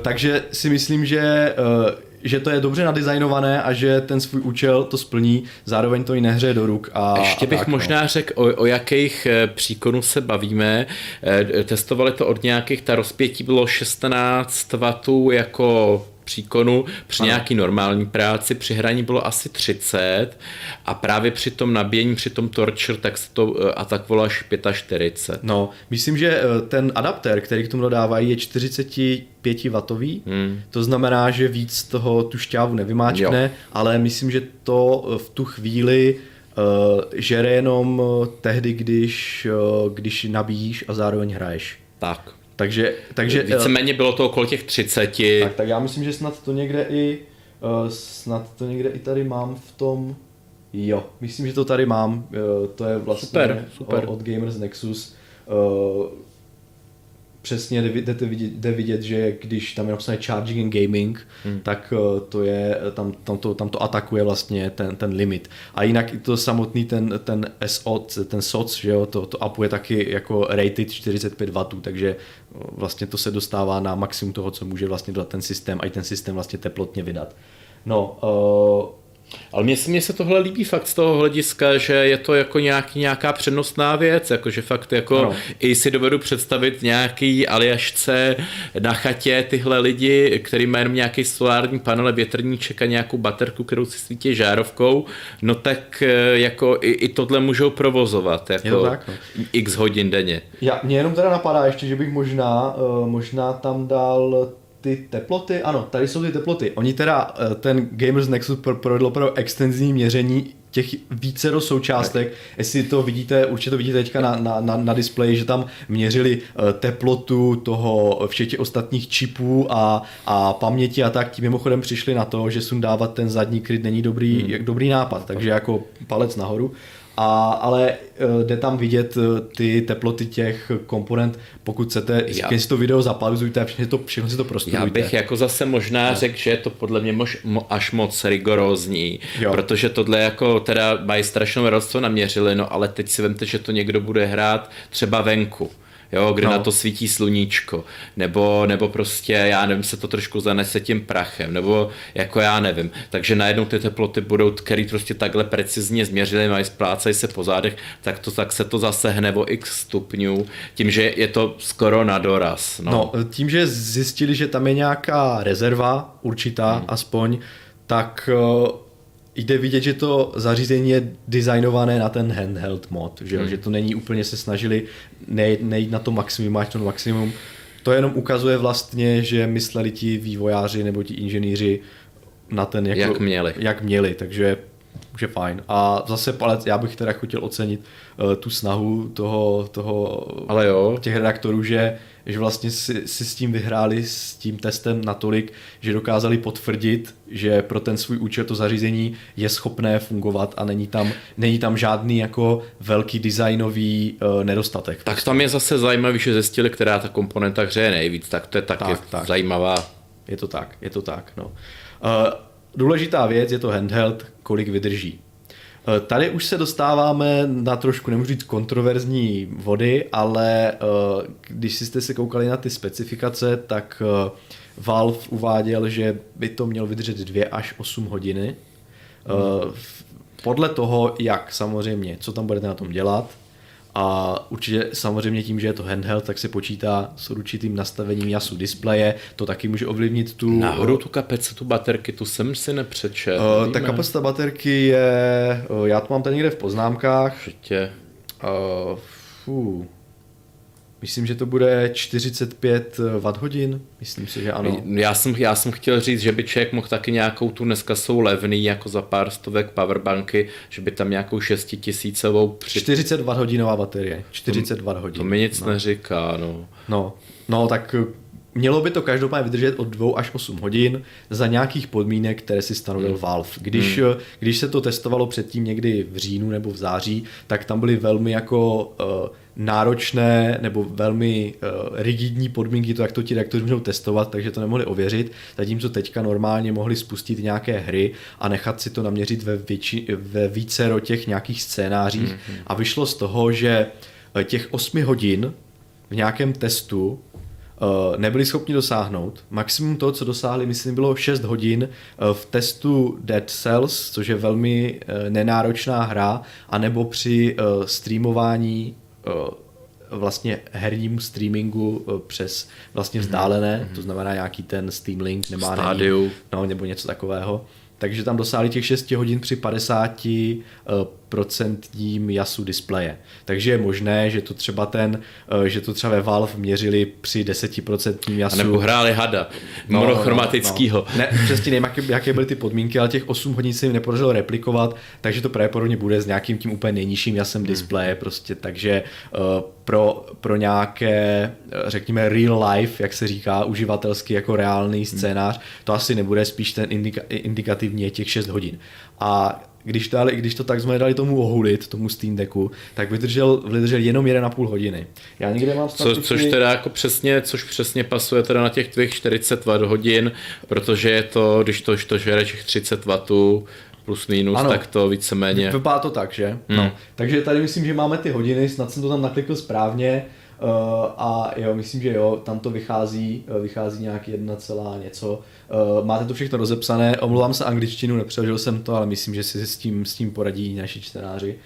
Takže si myslím, že že to je dobře nadizajnované a že ten svůj účel to splní, zároveň to i nehře do ruk. A, Ještě bych a tak, no. možná no. řekl, o, o jakých eh, příkonů se bavíme. Eh, testovali to od nějakých, ta rozpětí bylo 16 W jako příkonu, při ano. nějaký normální práci, při hraní bylo asi 30 a právě při tom nabíjení, při tom torture, tak se to eh, atakovalo až 45. No, myslím, že eh, ten adaptér, který k tomu dodávají, je 45 W, hmm. to znamená, že víc toho tu šťávu nevymáčkne, jo. ale myslím, že to eh, v tu chvíli uh, žere jenom tehdy, když, uh, když nabíjíš a zároveň hraješ. Tak. Takže, takže Víceméně bylo to okolo těch 30. Tak, tak já myslím, že snad to někde i uh, snad to někde i tady mám v tom Jo, myslím, že to tady mám. Uh, to je vlastně super, super. Od, Gamers Nexus. Přesně jde, jde, vidět, jde vidět, že když tam je napsané Charging and Gaming, hmm. tak eh, to je, tam, tam, to, tam to atakuje vlastně ten, ten limit. A jinak to samotný ten, ten SOC, ten SOC, že jo, to, to apuje taky jako rated 45 W, takže eh, vlastně to se dostává na maximum toho, co může vlastně dodat ten systém a i ten systém vlastně teplotně vydat. No, uh, ale mně se, mně se tohle líbí fakt z toho hlediska, že je to jako nějaký, nějaká přednostná věc, jakože fakt jako no. i si dovedu představit nějaký aliašce na chatě tyhle lidi, který mají jenom nějaký solární panel, větrníček a nějakou baterku, kterou si svítí žárovkou, no tak eh, jako i, i tohle můžou provozovat jako je to tak, no. x hodin denně. Já, mě jenom teda napadá ještě, že bych možná, uh, možná tam dal ty teploty, ano, tady jsou ty teploty. Oni teda, eh, ten Gamers Nexus provedl opravdu extenzivní měření těch vícero součástek. Tak. Jestli to vidíte, určitě to vidíte teďka na, na, na, na displeji, že tam měřili eh, teplotu toho všech těch ostatních čipů a, a paměti a tak. Tím mimochodem přišli na to, že sundávat ten zadní kryt není dobrý, hmm. jak dobrý nápad, takže jako palec nahoru. A, ale uh, jde tam vidět uh, ty teploty těch komponent, pokud chcete, já, když si to video zapauzujte a všechno, to, všechno si to prostudujte. Já bych jako zase možná no. řekl, že je to podle mě mož, mo, až moc rigorózní, jo. protože tohle jako teda mají strašnou radost, co naměřili, no ale teď si vemte, že to někdo bude hrát třeba venku jo, kde no. na to svítí sluníčko, nebo, nebo prostě, já nevím, se to trošku zanese tím prachem, nebo jako já nevím. Takže najednou ty teploty budou, který prostě takhle precizně změřili, mají splácají se po zádech, tak, to, tak se to zase hne o x stupňů, tím, že je to skoro na doraz. No, no tím, že zjistili, že tam je nějaká rezerva určitá hmm. aspoň, tak jde vidět, že to zařízení je designované na ten handheld mod, že, hmm. že to není úplně se snažili nejít, nejít na to maximum, máš to maximum. To jenom ukazuje vlastně, že mysleli ti vývojáři nebo ti inženýři na ten, jako, jak měli. Jak měli, takže už je fajn. A zase palec, já bych teda chtěl ocenit uh, tu snahu toho, toho Ale jo. těch redaktorů, že že vlastně si, si s tím vyhráli s tím testem natolik, že dokázali potvrdit, že pro ten svůj účel to zařízení je schopné fungovat a není tam, není tam žádný jako velký designový uh, nedostatek. Tak tam je zase zajímavý, že zjistili, která ta komponenta hřeje nejvíc, tak to je taky tak, tak. zajímavá. Je to tak, je to tak, no. Uh, důležitá věc je to handheld, kolik vydrží. Eh, tady už se dostáváme na trošku, nemůžu říct kontroverzní vody, ale eh, když jste se koukali na ty specifikace, tak eh, Valve uváděl, že by to mělo vydržet 2 až 8 hodiny. Hmm. Podle toho, jak samozřejmě, co tam budete na tom dělat, a určitě samozřejmě tím, že je to handheld, tak se počítá s určitým nastavením jasu displeje, to taky může ovlivnit tu... Náhodou tu kapacitu baterky, tu jsem si nepřečel. Uh, ta kapacita baterky je, uh, já to mám tady někde v poznámkách. Určitě. Uh, fů. Myslím, že to bude 45 Wh, myslím si, že ano. Já jsem, já jsem chtěl říct, že by člověk mohl taky nějakou, tu dneska jsou levný, jako za pár stovek powerbanky, že by tam nějakou šestitisícovou... Při... 40 Wh baterie, 40 Wh. To mi nic no. neříká, no. No, no tak mělo by to každopádně vydržet od 2 až 8 hodin za nějakých podmínek, které si stanovil hmm. Valve. Když, hmm. když se to testovalo předtím někdy v říjnu nebo v září, tak tam byly velmi jako uh, náročné nebo velmi uh, rigidní podmínky, to jak to ti redaktoři můžou testovat, takže to nemohli ověřit, zatímco teďka normálně mohli spustit nějaké hry a nechat si to naměřit ve, větši, ve více těch nějakých scénářích mm-hmm. a vyšlo z toho, že těch 8 hodin v nějakém testu uh, nebyli schopni dosáhnout. Maximum toho, co dosáhli, myslím, bylo 6 hodin uh, v testu Dead Cells, což je velmi uh, nenáročná hra, anebo při streamování vlastně hernímu streamingu přes vlastně vzdálené, mm-hmm. to znamená nějaký ten Steam Link nemá Stádiu. no, nebo něco takového. Takže tam dosáhli těch 6 hodin při 50 procentním jasu displeje. Takže je možné, že to třeba ten, eh, že to třeba ve Valve měřili při 10% jasu. A nebo hráli hada, no, monochromatického. No, no. Ne, přesně nevím, jaké, jaké byly ty podmínky, ale těch 8 hodin se jim nepodařilo replikovat, takže to pravděpodobně bude s nějakým tím úplně nejnižším jasem hmm. displeje, prostě, takže uh, pro, pro nějaké, eh, řekněme, real life, jak se říká, uživatelsky jako reálný hmm. scénář, to asi nebude spíš ten indika, indikativní je těch 6 hodin. A když, dali, když to tak jsme dali tomu ohulit, tomu Steam Decku, tak vydržel, vydržel jenom 1,5 hodiny. Já někde mám Co, což teda jako přesně, což přesně pasuje teda na těch tvých 40 Wh hodin, protože je to, když to, když to žere těch 30 W, plus minus, ano, tak to víceméně. Vypadá to tak, že? Hmm. No. Takže tady myslím, že máme ty hodiny, snad jsem to tam naklikl správně. Uh, a jo, myslím, že jo, tam to vychází, uh, vychází nějaký jedna celá něco. Uh, máte to všechno rozepsané, omlouvám se angličtinu, nepřeložil jsem to, ale myslím, že si s tím, s tím poradí naši čtenáři.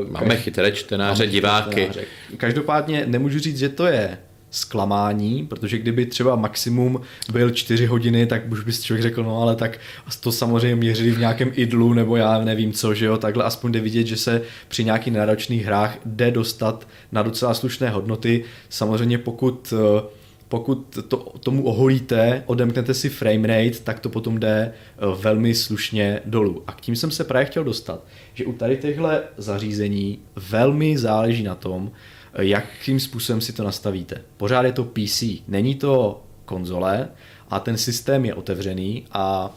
Uh, máme každý, chytré čtenáře, máme diváky. Čtenáře. Každopádně nemůžu říct, že to je zklamání, protože kdyby třeba maximum byl 4 hodiny, tak už by si člověk řekl, no ale tak to samozřejmě měřili v nějakém idlu, nebo já nevím co, že jo, takhle aspoň jde vidět, že se při nějakých náročných hrách jde dostat na docela slušné hodnoty. Samozřejmě pokud eh, pokud to, tomu oholíte, odemknete si framerate, tak to potom jde eh, velmi slušně dolů. A k tím jsem se právě chtěl dostat, že u tady těchto zařízení velmi záleží na tom, jakým způsobem si to nastavíte. Pořád je to PC, není to konzole a ten systém je otevřený a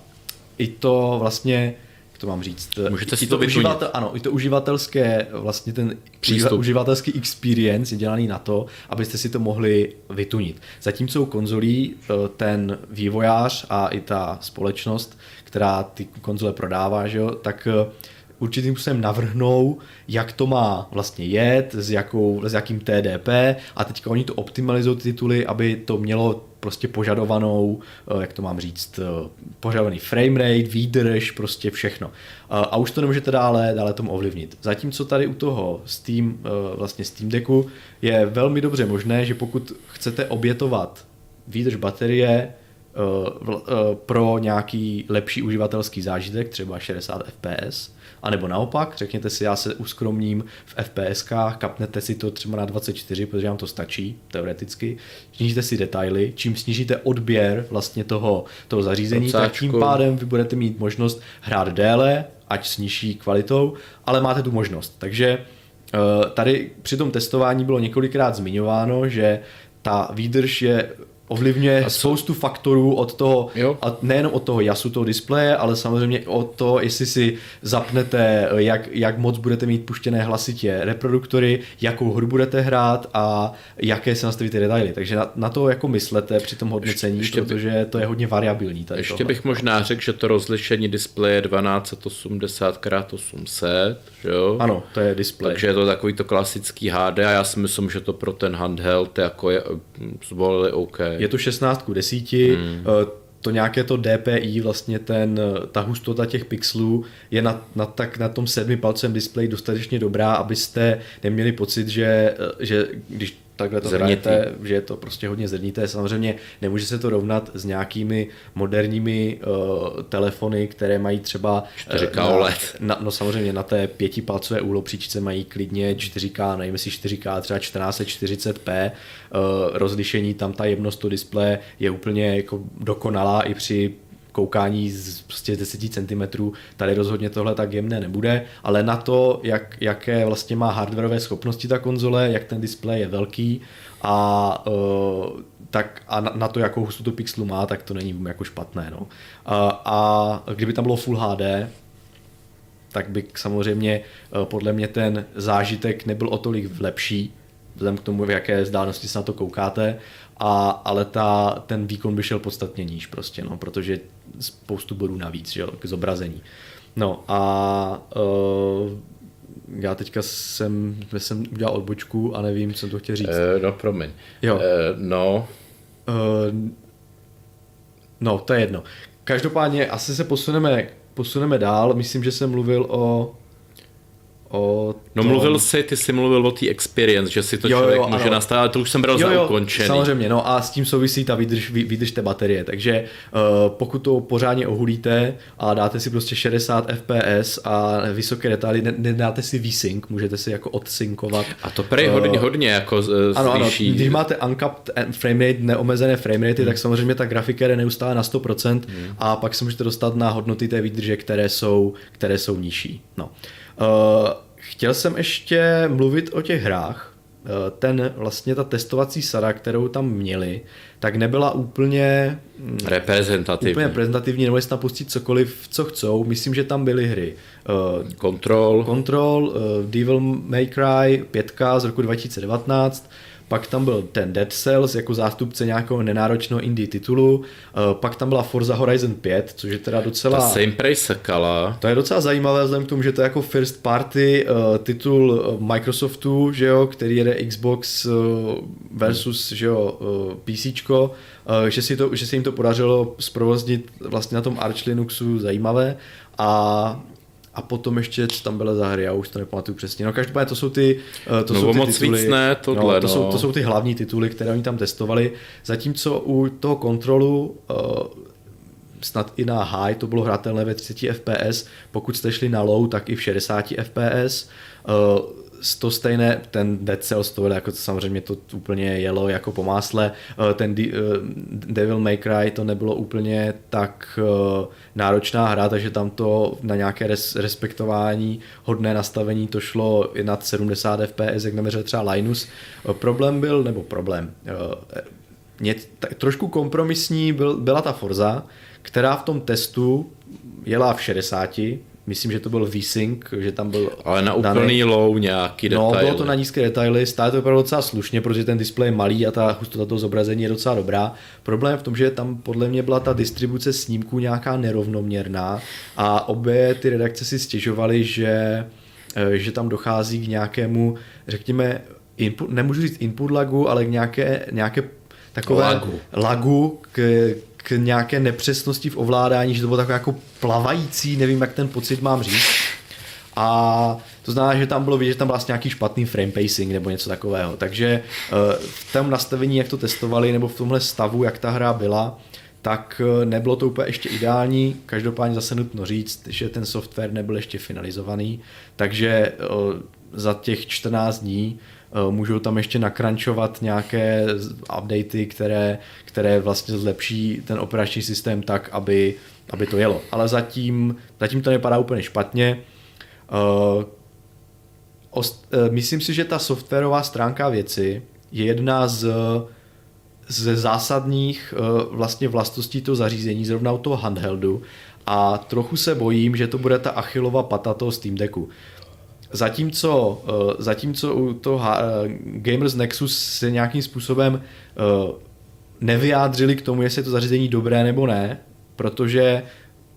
i to vlastně, jak to mám říct, Můžete si to, to uživatel, ano, i to uživatelské, vlastně ten Přístup. uživatelský experience je dělaný na to, abyste si to mohli vytunit. Zatímco u konzolí eh, ten vývojář a i ta společnost, která ty konzole prodává, že jo, tak eh, určitým způsobem navrhnou, jak to má vlastně jet, s, jakou, s jakým TDP a teďka oni to optimalizují ty tituly, aby to mělo prostě požadovanou, eh, jak to mám říct, eh, požadovaný framerate, výdrž, prostě všechno. Eh, a už to nemůžete dále, dále tomu ovlivnit. Zatímco tady u toho Steam, vlastně Steam Decku je velmi dobře možné, že pokud chcete obětovat výdrž baterie pro nějaký lepší uživatelský zážitek, třeba 60 fps, a nebo naopak, řekněte si, já se uskromním v FPS, kapnete si to třeba na 24, protože vám to stačí, teoreticky, snížíte si detaily, čím snížíte odběr vlastně toho, toho zařízení, Procáčku. tak tím pádem vy budete mít možnost hrát déle, ať s nižší kvalitou, ale máte tu možnost. Takže eh, tady při tom testování bylo několikrát zmiňováno, že ta výdrž je ovlivňuje co... spoustu faktorů od toho, jo. a nejenom od toho jasu toho displeje, ale samozřejmě od toho, jestli si zapnete, jak, jak moc budete mít puštěné hlasitě reproduktory, jakou hru budete hrát a jaké se nastavíte detaily. Takže na, na to jako myslete při tom hodnocení, ještě, protože to je hodně variabilní. Tady ještě tohle. bych možná řekl, že to rozlišení displeje 1280 x 800, že jo? Ano, to je displej. Takže je to takový to klasický HD a já si myslím, že to pro ten handheld jako je, zvolili OK je to 16 ku 10, hmm. to nějaké to DPI, vlastně ten, ta hustota těch pixelů je na, na, tak na tom sedmi palcem displeji dostatečně dobrá, abyste neměli pocit, že, eh, že když takhle to zrnitý. hrajete, že je to prostě hodně zrnité. Samozřejmě nemůže se to rovnat s nějakými moderními uh, telefony, které mají třeba 4K na, OLED. Na, no samozřejmě na té pětipalcové úhlopříčce mají klidně 4K, nevím jestli 4K, třeba 1440p. Uh, rozlišení, tam ta jemnost toho displeje je úplně jako dokonalá i při koukání z prostě 10 cm, tady rozhodně tohle tak jemné nebude, ale na to, jak, jaké vlastně má hardwareové schopnosti ta konzole, jak ten displej je velký a uh, tak a na, na to, jakou hustotu pixelu má, tak to není jako špatné. No. A, a kdyby tam bylo Full HD, tak by samozřejmě uh, podle mě ten zážitek nebyl o tolik lepší, vzhledem k tomu, v jaké vzdálenosti se na to koukáte, a, ale ta, ten výkon by šel podstatně níž prostě, no, protože spoustu bodů navíc, že jo, k zobrazení. No a uh, já teďka jsem, jsem udělal odbočku a nevím, co jsem to chtěl říct. Uh, no, promiň. Jo. Uh, no. Uh, no, to je jedno. Každopádně asi se posuneme, posuneme dál. Myslím, že jsem mluvil o o No mluvil jsi, ty jsi mluvil o té experience, že si to jo, člověk jo, může nastavit, ale to už jsem bral jo, za ukončený. Samozřejmě, no a s tím souvisí ta výdrž, výdrž té baterie, takže uh, pokud to pořádně ohulíte a dáte si prostě 60 fps a vysoké detaily, nedáte si V-Sync, můžete si jako odsynkovat. A to prej uh, hodně, hodně jako uh, ano, ano, když máte uncapped framerate, neomezené framerate, hmm. tak samozřejmě ta grafika je neustále na 100% hmm. a pak se můžete dostat na hodnoty té výdrže, které jsou, které jsou nižší. No. Uh, chtěl jsem ještě mluvit o těch hrách. Uh, ten vlastně ta testovací sada, kterou tam měli, tak nebyla úplně mm, reprezentativní. Úplně reprezentativní, nebo tam pustit cokoliv, co chcou. Myslím, že tam byly hry. Uh, Control. Control, uh, Devil May Cry 5 z roku 2019, pak tam byl ten Dead Cells jako zástupce nějakého nenáročného indie titulu, eh, pak tam byla Forza Horizon 5, což je teda docela... Ta same price sekala. To je docela zajímavé vzhledem k tomu, že to je jako first party uh, titul eh, Microsoftu, že jo, který jede Xbox versus, že jo, PCčko, že, si to, že se jim to podařilo zprovoznit vlastně na tom Arch Linuxu zajímavé. A a potom ještě, co tam bylo za hry, já už to nepamatuju přesně. No každopádně to jsou ty, eh, to no, jsou ty moc tituly, víc ne, tohle, no, to, no. Jsou, to jsou ty hlavní tituly, které oni tam testovali, zatímco u toho kontrolu uh, snad i na high to bylo hratelné ve 30 fps, pokud jste šli na low, tak i v 60 fps. To stejné, ten Dead Cells to jako to samozřejmě to úplně jelo jako po másle, eh, ten eh, Devil May Cry to nebylo úplně tak eh, náročná hra, takže tam to na nějaké res, respektování hodné nastavení to šlo nad 70 fps, jak naměřil třeba Linus. Problém byl, nebo problém, mě, trošku kompromisní byl, byla ta Forza, která v tom testu jela v 60, myslím, že to byl V-Sync, že tam byl Ale na úplný daný... low nějaký detaily. No, bylo to na nízké detaily, stále to opravdu docela slušně, protože ten displej je malý a ta hustota toho zobrazení je docela dobrá. Problém je v tom, že tam podle mě byla ta distribuce snímků nějaká nerovnoměrná a obě ty redakce si stěžovaly, že, eh, že tam dochází k nějakému, řekněme, input, nemůžu říct input lagu, ale k nějaké, nějaké takové lagu, lagu k, k nějaké nepřesnosti v ovládání, že to bylo takové jako plavající, nevím, jak ten pocit mám říct. A to znamená, že tam bylo vidět, že tam byl vlastně nějaký špatný frame pacing nebo něco takového. Takže eh, v tom nastavení, jak to testovali, nebo v tomhle stavu, jak ta hra byla, tak eh, nebylo to úplně ještě ideální. Každopádně zase nutno říct, že ten software nebyl ještě finalizovaný, takže eh, za těch 14 dní můžou tam ještě nakrančovat nějaké updaty, které, které vlastně zlepší ten operační systém tak, aby, aby to jelo. Ale zatím, zatím to nepadá úplně špatně. Ost, uh, myslím si, že ta softwarová stránka věci je jedna z ze zásadních vlastně vlastností toho zařízení, zrovna u toho handheldu a trochu se bojím, že to bude ta achilová pata toho Steam Decku. Zatímco, uh, zatímco u toho uh, Gamers Nexus se nějakým způsobem uh, nevyjádřili k tomu, jestli je to zařízení dobré nebo ne, protože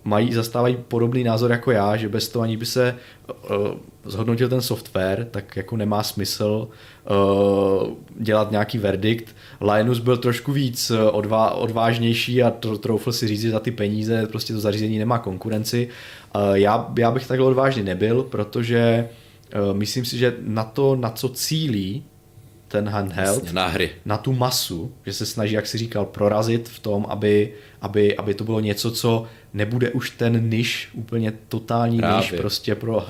mají, zastávají podobný názor jako já, že bez toho ani by se zhodnotil ten software, tak jako nemá smysl uh, dělat nějaký verdikt. Linus byl trošku víc odvá, odvážnější a troufl si říct, že za ty peníze prostě to zařízení nemá konkurenci. Uh, já, já bych takhle odvážný nebyl, protože uh, Eh, myslím si, že na to, na co cílí ten handheld, Jasně, na, hry. na tu masu, že se snaží, jak si říkal, prorazit v tom, aby, aby, aby to bylo něco, co nebude už ten niž, úplně totální Právě. niž prostě pro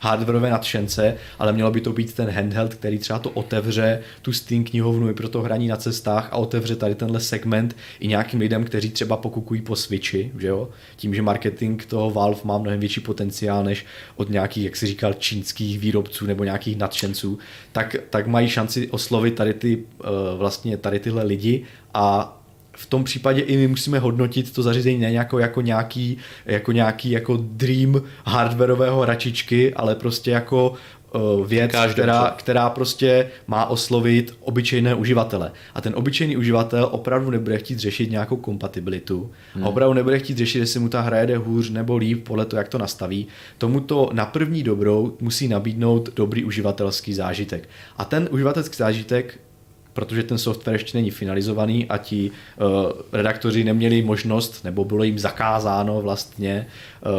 hardwareové nadšence, ale mělo by to být ten handheld, který třeba to otevře, tu Steam knihovnu i pro to hraní na cestách a otevře tady tenhle segment i nějakým lidem, kteří třeba pokukují po Switchi, že jo? Tím, že marketing toho Valve má mnohem větší potenciál než od nějakých, jak si říkal, čínských výrobců nebo nějakých nadšenců, tak, tak mají šanci oslovit tady ty eh, vlastně tady tyhle lidi a v tom případě i my musíme hodnotit to zařízení ne jako, jako nějaký, jako nějaký jako dream hardwareového hračičky, ale prostě jako uh, věc, která, která prostě má oslovit obyčejné uživatele. A ten obyčejný uživatel opravdu nebude chtít řešit nějakou kompatibilitu hmm. a opravdu nebude chtít řešit, jestli mu ta hra jede hůř nebo líp podle toho, jak to nastaví. Tomu to na první dobrou musí nabídnout dobrý uživatelský zážitek. A ten uživatelský zážitek protože ten software ještě není finalizovaný a ti uh, redaktoři neměli možnost, nebo bylo jim zakázáno vlastně uh,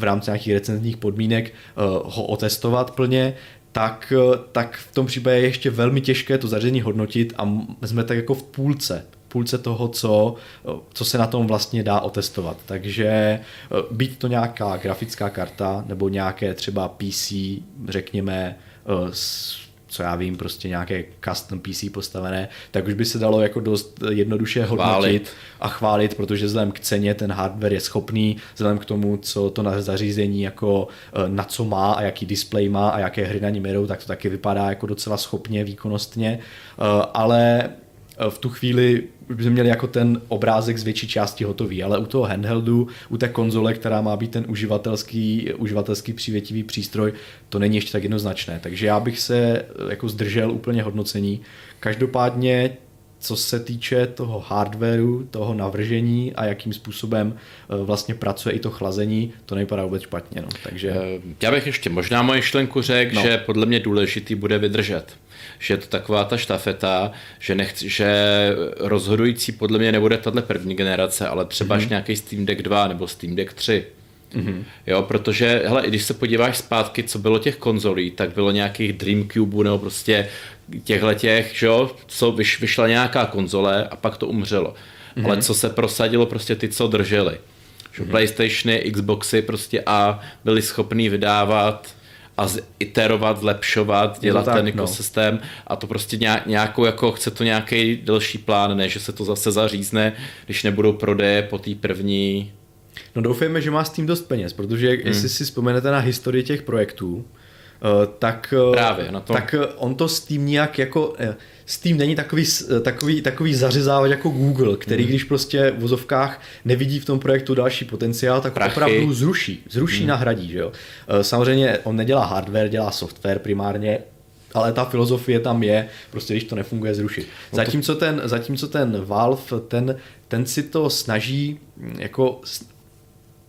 v rámci nějakých recenzních podmínek uh, ho otestovat plně, tak, tak v tom případě je ještě velmi těžké to zařízení hodnotit a jsme tak jako v půlce půlce toho, co, co se na tom vlastně dá otestovat. Takže být to nějaká grafická karta nebo nějaké třeba PC, řekněme, s co já vím, prostě nějaké custom PC postavené, tak už by se dalo jako dost jednoduše hodnotit chválit. a chválit, protože vzhledem k ceně ten hardware je schopný, vzhledem k tomu, co to na zařízení jako eh, na co má a jaký display má a jaké hry na ní jedou, tak to taky vypadá jako docela schopně, výkonnostně, eh, ale v tu chvíli bychom měli jako ten obrázek z větší části hotový, ale u toho handheldu, u té konzole, která má být ten uživatelský, uživatelský přívětivý přístroj, to není ještě tak jednoznačné. Takže já bych se eh, jako zdržel úplně hodnocení. Každopádně co se týče toho hardwareu, toho navržení a jakým způsobem eh, vlastně pracuje i to chlazení, to nevypadá vůbec špatně. No. Takže... Eh, já bych ještě možná moje šlenku řekl, no. že podle mě důležitý bude vydržet že je to taková ta štafeta, že, nechci, že rozhodující podle mě nebude tahle první generace, ale třeba mm-hmm. až mhm. nějaký Steam Deck 2 nebo Steam Deck 3. Mm-hmm. Jo, protože, hele, když se podíváš zpátky, co bylo těch konzolí, tak bylo nějakých Dreamcube nebo prostě těchhle těch, že jo, co vyš, vyšla nějaká konzole a pak to umřelo. Mm-hmm. Ale co se prosadilo, prostě ty, co drželi. Že mm-hmm. PlayStationy, Xboxy prostě a byli schopní vydávat a iterovat, zlepšovat, dělat tak, ten no. ekosystém no. a to prostě nějakou, jako chce to nějaký delší plán, ne, že se to zase zařízne, když nebudou prodeje po té první. No doufejme, že má s tím dost peněz, protože hmm. jestli si vzpomenete na historii těch projektů, eh, tak, eh, Právě, na to. tak eh, on to s tím nějak jako Steam není takový, takový, takový zařezávač jako Google, který hmm. když prostě v vozovkách nevidí v tom projektu další potenciál, tak Prachy. opravdu zruší, zruší, hmm. nahradí. Že jo? Samozřejmě on nedělá hardware, dělá software primárně, ale ta filozofie tam je, prostě když to nefunguje, zrušit. No zatímco ten, zatímco ten Valve, ten, ten si to snaží jako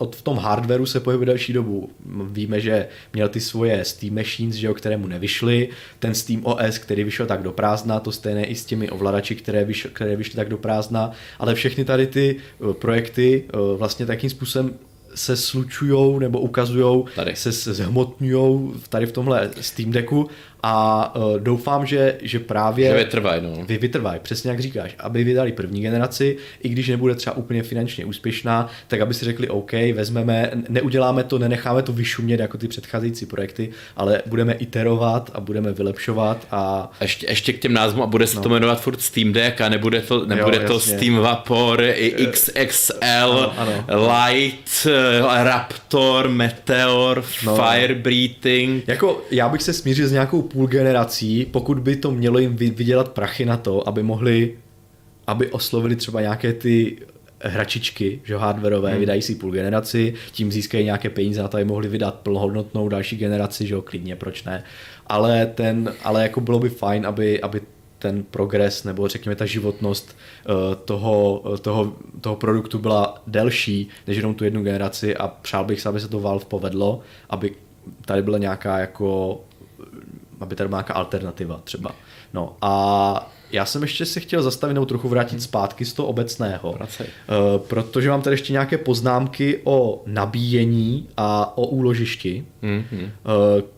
od v tom hardwareu se pohybuje další dobu. Víme, že měl ty svoje Steam Machines, že jo, které mu nevyšly, ten Steam OS, který vyšel tak do prázdna, to stejné i s těmi ovladači, které, vyšly, které vyšly tak do prázdna, ale všechny tady ty eh, projekty eh, vlastně takým způsobem se slučujou nebo ukazujou, tady. se zhmotňují tady v tomhle Steam Decku a uh, doufám, že, že právě... Že vytrvaj, no. Vy vytrvaj, přesně jak říkáš, aby vydali první generaci, i když nebude třeba úplně finančně úspěšná, tak aby si řekli OK, vezmeme, neuděláme to, nenecháme to vyšumět jako ty předcházející projekty, ale budeme iterovat a budeme vylepšovat a... Ještě, ještě k těm názvům a bude se no. to jmenovat furt Steam Deck a nebude to, nebude jo, to Steam Vapor, XXL, ano, ano. Light, eh, Raptor, Meteor, no. Fire Breathing. Jako já bych se smířil s nějakou půl generací, pokud by to mělo jim vydělat prachy na to, aby mohli, aby oslovili třeba nějaké ty hračičky, že hardwareové, hmm. vydají si půl generaci, tím získají nějaké peníze na to, aby mohli vydat plnohodnotnou další generaci, že jo, klidně, proč ne. Ale, ten, ale jako bylo by fajn, aby, aby ten progres nebo řekněme ta životnost uh, toho, toho, toho produktu byla delší než jenom tu jednu generaci a přál bych se, aby se to Valve povedlo, aby tady byla nějaká jako aby tady byla nějaká alternativa třeba. No a já jsem ještě se chtěl zastavit nebo trochu vrátit zpátky z toho obecného, Pracej. Eh, protože mám tady ještě nějaké poznámky o nabíjení a o úložišti, mm-hmm.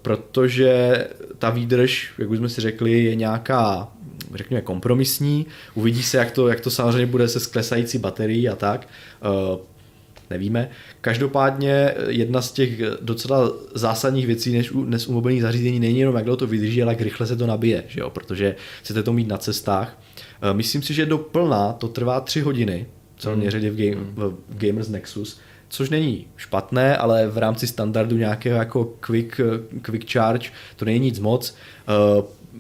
protože ta výdrž, jak už jsme si řekli, je nějaká řekněme kompromisní, uvidí se, jak to, jak to samozřejmě bude se sklesající baterií a tak. Eh, nevíme. Každopádně jedna z těch docela zásadních věcí než u, dnes u mobilních zařízení není jenom, jak to vydrží, ale jak rychle se to nabije, že jo? protože chcete to mít na cestách. Eh, myslím si, že do plna to trvá 3 hodiny, co mě řadě v, game, v Gamers Nexus, což není špatné, ale v rámci standardu nějakého jako quick, quick charge to není nic moc.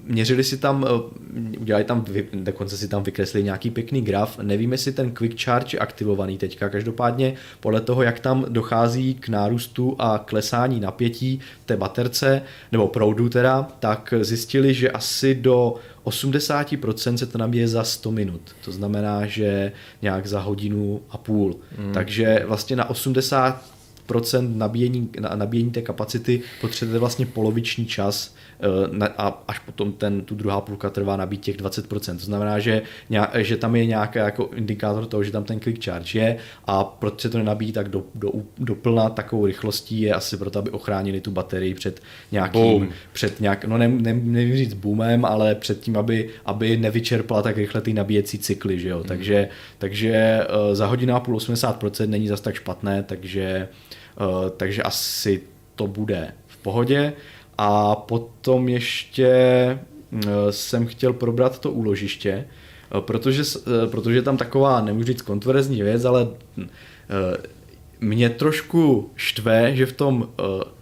Měřili si tam, eh, udělali tam, dokonce si tam vykreslili nějaký pěkný graf, nevím, jestli ten quick charge je aktivovaný teďka, každopádně podle toho, jak tam dochází k nárůstu a klesání napětí té baterce, nebo proudu teda, tak zjistili, že asi do 80% se to nabíje za 100 minut. To znamená, že nějak za hodinu a půl. Hmm. Takže vlastně na 80 nabíjení, na nabíjení té kapacity potřebujete vlastně poloviční čas Eh, a až potom ten, tu druhá půlka trvá nabít těch 20%. To znamená, že, že tam je nějaký jako indikátor toho, že tam ten quick charge je a proč se to nenabíjí tak do, do, do plna takovou rychlostí je asi proto, aby ochránili tu baterii před nějakým, Boom. před nějak, no ne, ne, nevím říct boomem, ale před tím, aby, aby nevyčerpala tak rychle ty nabíjecí cykly, že jo. Hmm. Takže, takže uh, za hodinu a půl 80% není zas tak špatné, takže, takže asi to bude v pohodě. A potom ještě eh, jsem chtěl probrat to úložiště, eh, protože, eh, protože tam taková, nemůžu říct kontroverzní věc, ale mě trošku štve, že v tom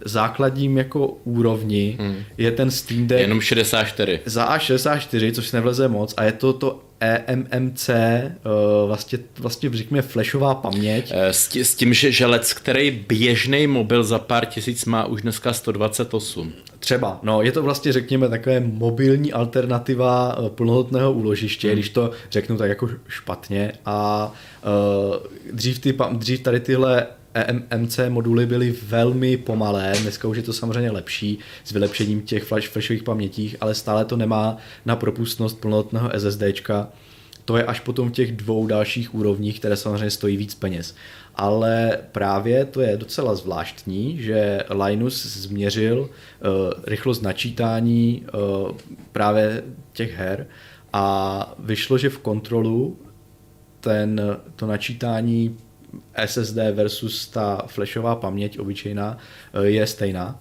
základním jako úrovni hmm. je ten Steam Deck jenom 64. Za A64, což nevleze moc a je to to eMMC, uh, vlastně, vlastně řekněme flashová paměť. S, tí, s tím, že želec, který běžný mobil za pár tisíc má už dneska 128. Třeba, no je to vlastně řekněme takové mobilní alternativa eh, plnohodnotného úložiště, hmm. když to řeknu tak jako špatně a uh, dřív, ty, dřív tady tyhle EMC moduly byly velmi pomalé, dneska už je to samozřejmě lepší s vylepšením těch flash, flashových pamětích, ale stále to nemá na propustnost plnohodnotného SSDčka. To je až potom v těch dvou dalších úrovních, které samozřejmě stojí víc peněz ale právě to je docela zvláštní, že Linus změřil uh, rychlost načítání uh, právě těch her a vyšlo, že v kontrolu ten, to načítání SSD versus ta flashová paměť obyčejná uh, je stejná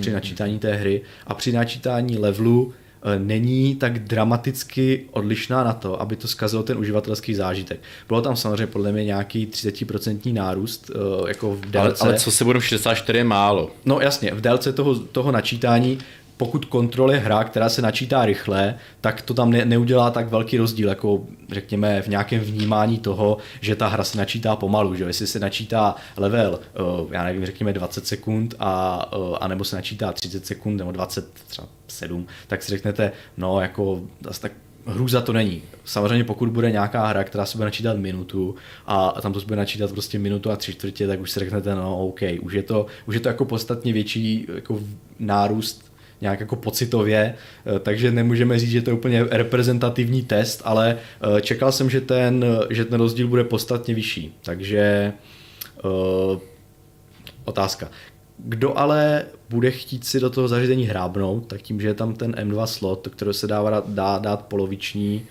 při mhm. načítání té hry a při načítání levelu Eh, není tak dramaticky odlišná na to, aby to zkazilo ten uživatelský zážitek. Bylo tam samozřejmě podle mě nějaký 30% nárůst eh, jako v délce. Ale, ale co se budou 64 je málo. No jasně, v délce toho, toho načítání pokud kontrol je hra, která se načítá rychle, tak to tam ne, neudělá tak velký rozdíl, jako řekněme v nějakém vnímání toho, že ta hra se načítá pomalu, že jestli se načítá level, uh, já nevím, řekněme 20 sekund a, uh, anebo se načítá 30 sekund nebo 20 třeba 7, tak si řeknete, no jako zase tak hrůza to není. Samozřejmě pokud bude nějaká hra, která se bude načítat minutu a, a tam to se bude načítat prostě minutu a tři čtvrtě, tak už si řeknete, no OK, už je to, už je to jako podstatně větší jako nárůst nějak jako pocitově, eh, takže nemůžeme říct, že to je úplně reprezentativní test, ale eh, čekal jsem, že ten, že ten rozdíl bude podstatně vyšší. Takže otázka. Kdo ale bude chtít si do toho zařízení hrábnout, tak tím, že je tam ten M2 slot, který se dá, dá dát poloviční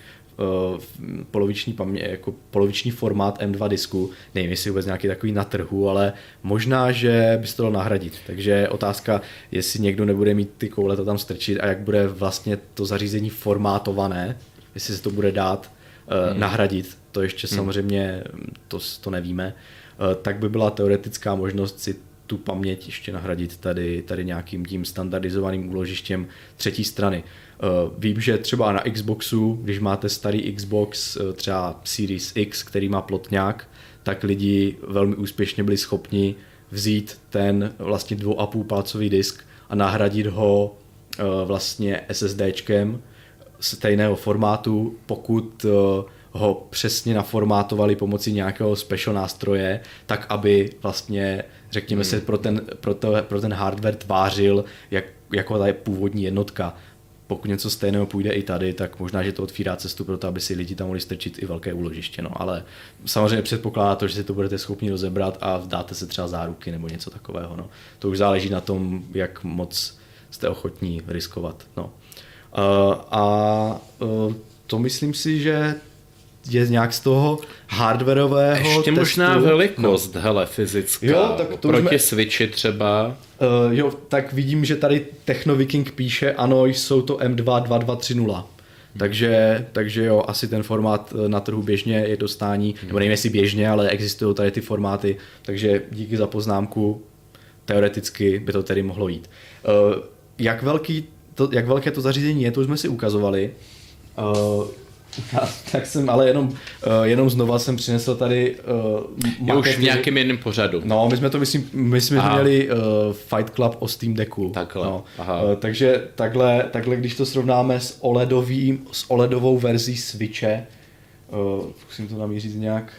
poloviční, pamě, jako poloviční formát M2 disku. Nevím, jestli vůbec nějaký takový na trhu, ale možná, že by se to dalo nahradit. Takže otázka, jestli někdo nebude mít ty koule to tam strčit a jak bude vlastně to zařízení formátované, jestli se to bude dát uh, hmm. nahradit, to ještě hmm. samozřejmě to, to nevíme, uh, tak by byla teoretická možnost si tu paměť ještě nahradit tady, tady nějakým tím standardizovaným úložištěm třetí strany. Eh, vím, že třeba na Xboxu, když máte starý Xbox, eh, třeba Series X, který má plotňák, tak lidi velmi úspěšně byli schopni vzít ten vlastně dvou a půl palcový disk a nahradit ho eh, vlastně SSDčkem stejného formátu, pokud ho přesně naformátovali pomocí nějakého special nástroje, tak aby vlastně, řekněme hmm. se, pro ten, pro, to, pro ten hardware tvářil jak, jako ta původní jednotka pokud něco stejného půjde i tady, tak možná, že to otvírá cestu pro to, aby si lidi tam mohli strčit i velké úložiště. No. Ale samozřejmě předpokládá to, že si to budete schopni rozebrat a dáte se třeba záruky nebo něco takového. No. To už záleží na tom, jak moc jste ochotní riskovat. No. Uh, a uh, to myslím si, že je nějak z toho hardwareového Ještě testu. možná velikost, no. hele, fyzická. Jo, tak to Proti jsme- Switchi třeba. Uh, jo, tak vidím, že tady Technoviking píše, ano, jsou to M2 2230. Takže, takže jo, asi ten formát eh, na trhu běžně je dostání, nebo nevím jestli běžně, ale existují tady ty formáty, takže díky za poznámku, teoreticky by to tedy mohlo jít. Uh, jak, velký to, jak velké to zařízení je, to už jsme si ukazovali. Uh, já, tak jsem, ale jenom, uh, jenom znova jsem přinesl tady uh, Je už v nějakém jiném pořadu. No, my jsme to, myslím, my jsme Aha. měli uh, Fight Club o Steam Decku. Takhle, No. aha. Uh, takže takhle, takhle, když to srovnáme s, OLEDovým, s OLEDovou verzí Switche, uh, musím to namířit nějak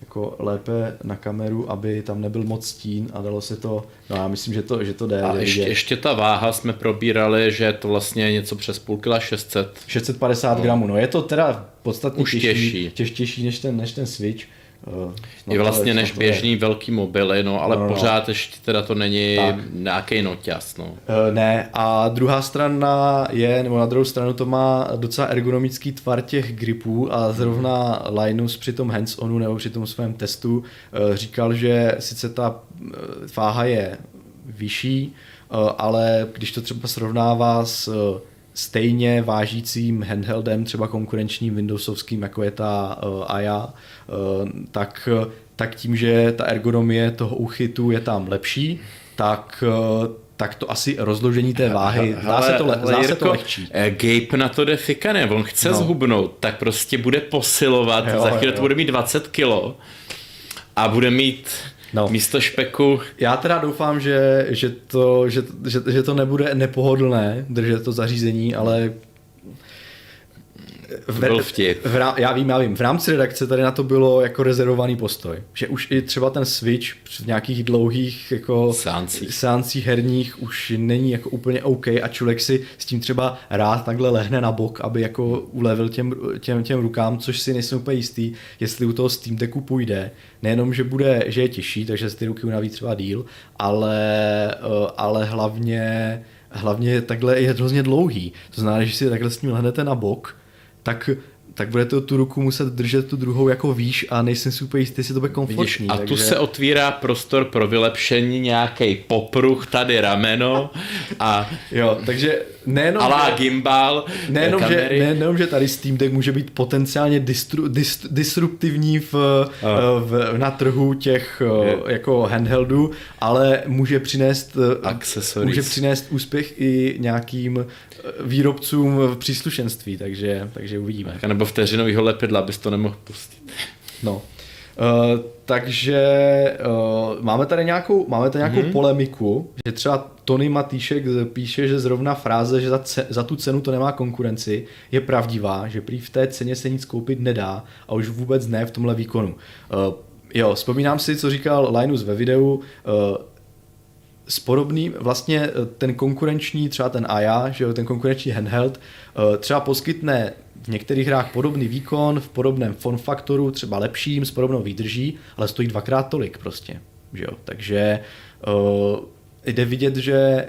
jako lépe na kameru, aby tam nebyl moc stín a dalo se to, no já myslím, že to, že to jde. A jde ještě, vidět. ještě ta váha jsme probírali, že je to vlastně něco přes půl kila 600. 650 gramů, no je to teda podstatně Už těžší, těžší. Těž, těžší než ten, než ten Switch. Uh, Je vlastně než to je. běžný velký mobily, no, ale No, no, no. pořád ještě teda to není Tak. nějaký noťas, no. Eh, Ne, a druhá strana je, nebo na druhou stranu to má docela ergonomický tvar těch gripů a zrovna Linus při tom hands-onu nebo při tom svém testu eh, říkal, že sice ta eh, váha je vyšší, eh, ale když to třeba srovnává s stejně vážícím handheldem, třeba konkurenčním Windowsovským, jako je ta uh, AYA, uh, tak, tak tím, že ta ergonomie toho úchytu je tam lepší, tak, uh, tak to asi rozložení té váhy, zdá se to, le, Hele, se Jirko, to lehčí. eh, Gabe na to jde fikané, on chce No. no. zhubnout, tak prostě bude posilovat, Jo, za chvíli jo. to bude mít 20 kilo a bude mít no. místo špeku Já teda doufám, že, že, to, že, že, že to nebude nepohodlné držet to zařízení, ale v, byl vtip. V, já vím, já vím. V rámci redakce tady na to bylo jako rezervovaný postoj. Že už i třeba ten Switch v nějakých dlouhých jako Seancích. seancích herních už není jako úplně OK a člověk si s tím třeba rád takhle lehne na bok, aby jako ulevil těm, těm, těm rukám, což si nejsem úplně jistý, jestli u toho Steam Decku půjde. Nejenom, že bude, že je těžší, takže se ty ruky unaví třeba díl, ale, eh, ale hlavně, hlavně takhle je hrozně dlouhý. To znamená, že si takhle s ním lehnete na bok, tak tak budete tu ruku muset držet tu druhou jako výš a nejsem si úplně jistý, jestli to bude Vidíš, komfortní. a takže... tu se otvírá prostor pro vylepšení, nějaký popruh, tady rameno <laughs> a Jo, takže nejenom, alá že, gimbal, nejenom, že, nejenom, že tady Steam Deck může být potenciálně distru, dist, disruptivní v, v, na trhu těch Je. jako handheldů, ale může přinést Accessories. může přinést úspěch i nějakým eh, výrobcům v příslušenství, takže, takže uvidíme. A nebo vteřinovýho lepidla, abys to nemohl pustit. No. Uh, takže uh, máme tady nějakou, máme tady nějakou mm-hmm. polemiku, že třeba Tony Matýšek píše, že zrovna fráze, že za, ce, za tu cenu to nemá konkurenci, je pravdivá, že prý v té ceně se nic koupit nedá a už vůbec ne v tomhle výkonu. Uh, jo, vzpomínám si, co říkal Linus ve videu, uh, s podobným, vlastně eh, ten konkurenční, třeba ten AYA, že jo, ten konkurenční handheld, třeba poskytne v některých hrách podobný výkon, v podobném form faktoru, třeba lepším, s podobnou výdrží, ale stojí dvakrát tolik prostě, že jo, takže uh, jde vidět, že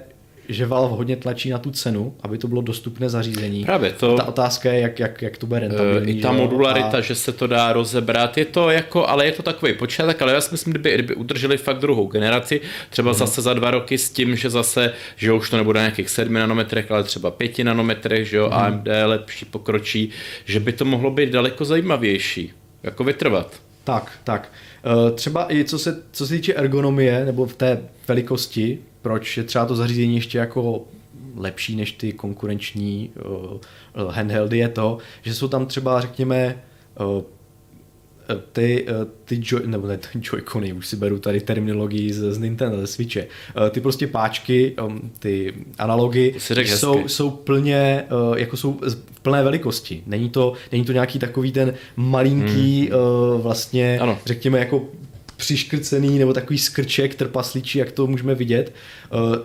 že Valve hodně tlačí na tu cenu, aby to bylo dostupné zařízení. Právě to- Ta otázka je, jak, jak, jak to bude Eh, rentabilní. I ta že modularita, a- že se to dá rozebrat, je to jako, ale je to takový počátek, ale já si myslím, kdyby, kdyby udrželi fakt druhou generaci, třeba Mhm. zase za dva roky s tím, že zase, že už to nebude na nějakých 7 nanometrech, ale třeba 5 nanometrech, že jo, Mhm. AMD lepší pokročí, že by to mohlo být daleko zajímavější, jako vytrvat. Tak, tak. Eh, Třeba i co se, co se týče ergonomie, nebo v té velikosti, proč je třeba to zařízení ještě jako lepší než ty konkurenční uh, handheldy, je to, že jsou tam třeba, řekněme, uh, ty, eh, ty joy, nebo ne, ty joycony, už si beru tady terminologii z, z Nintendo, ze Switche, Eh, ty prostě páčky, ty analogy, jsou, hezky. jsou plně, eh, jako jsou v plné velikosti. Není to, není to nějaký takový ten malinký, hmm. vlastně, Ano. řekněme, jako přiškrcený nebo takový skrček trpaslíčí, jak to můžeme vidět.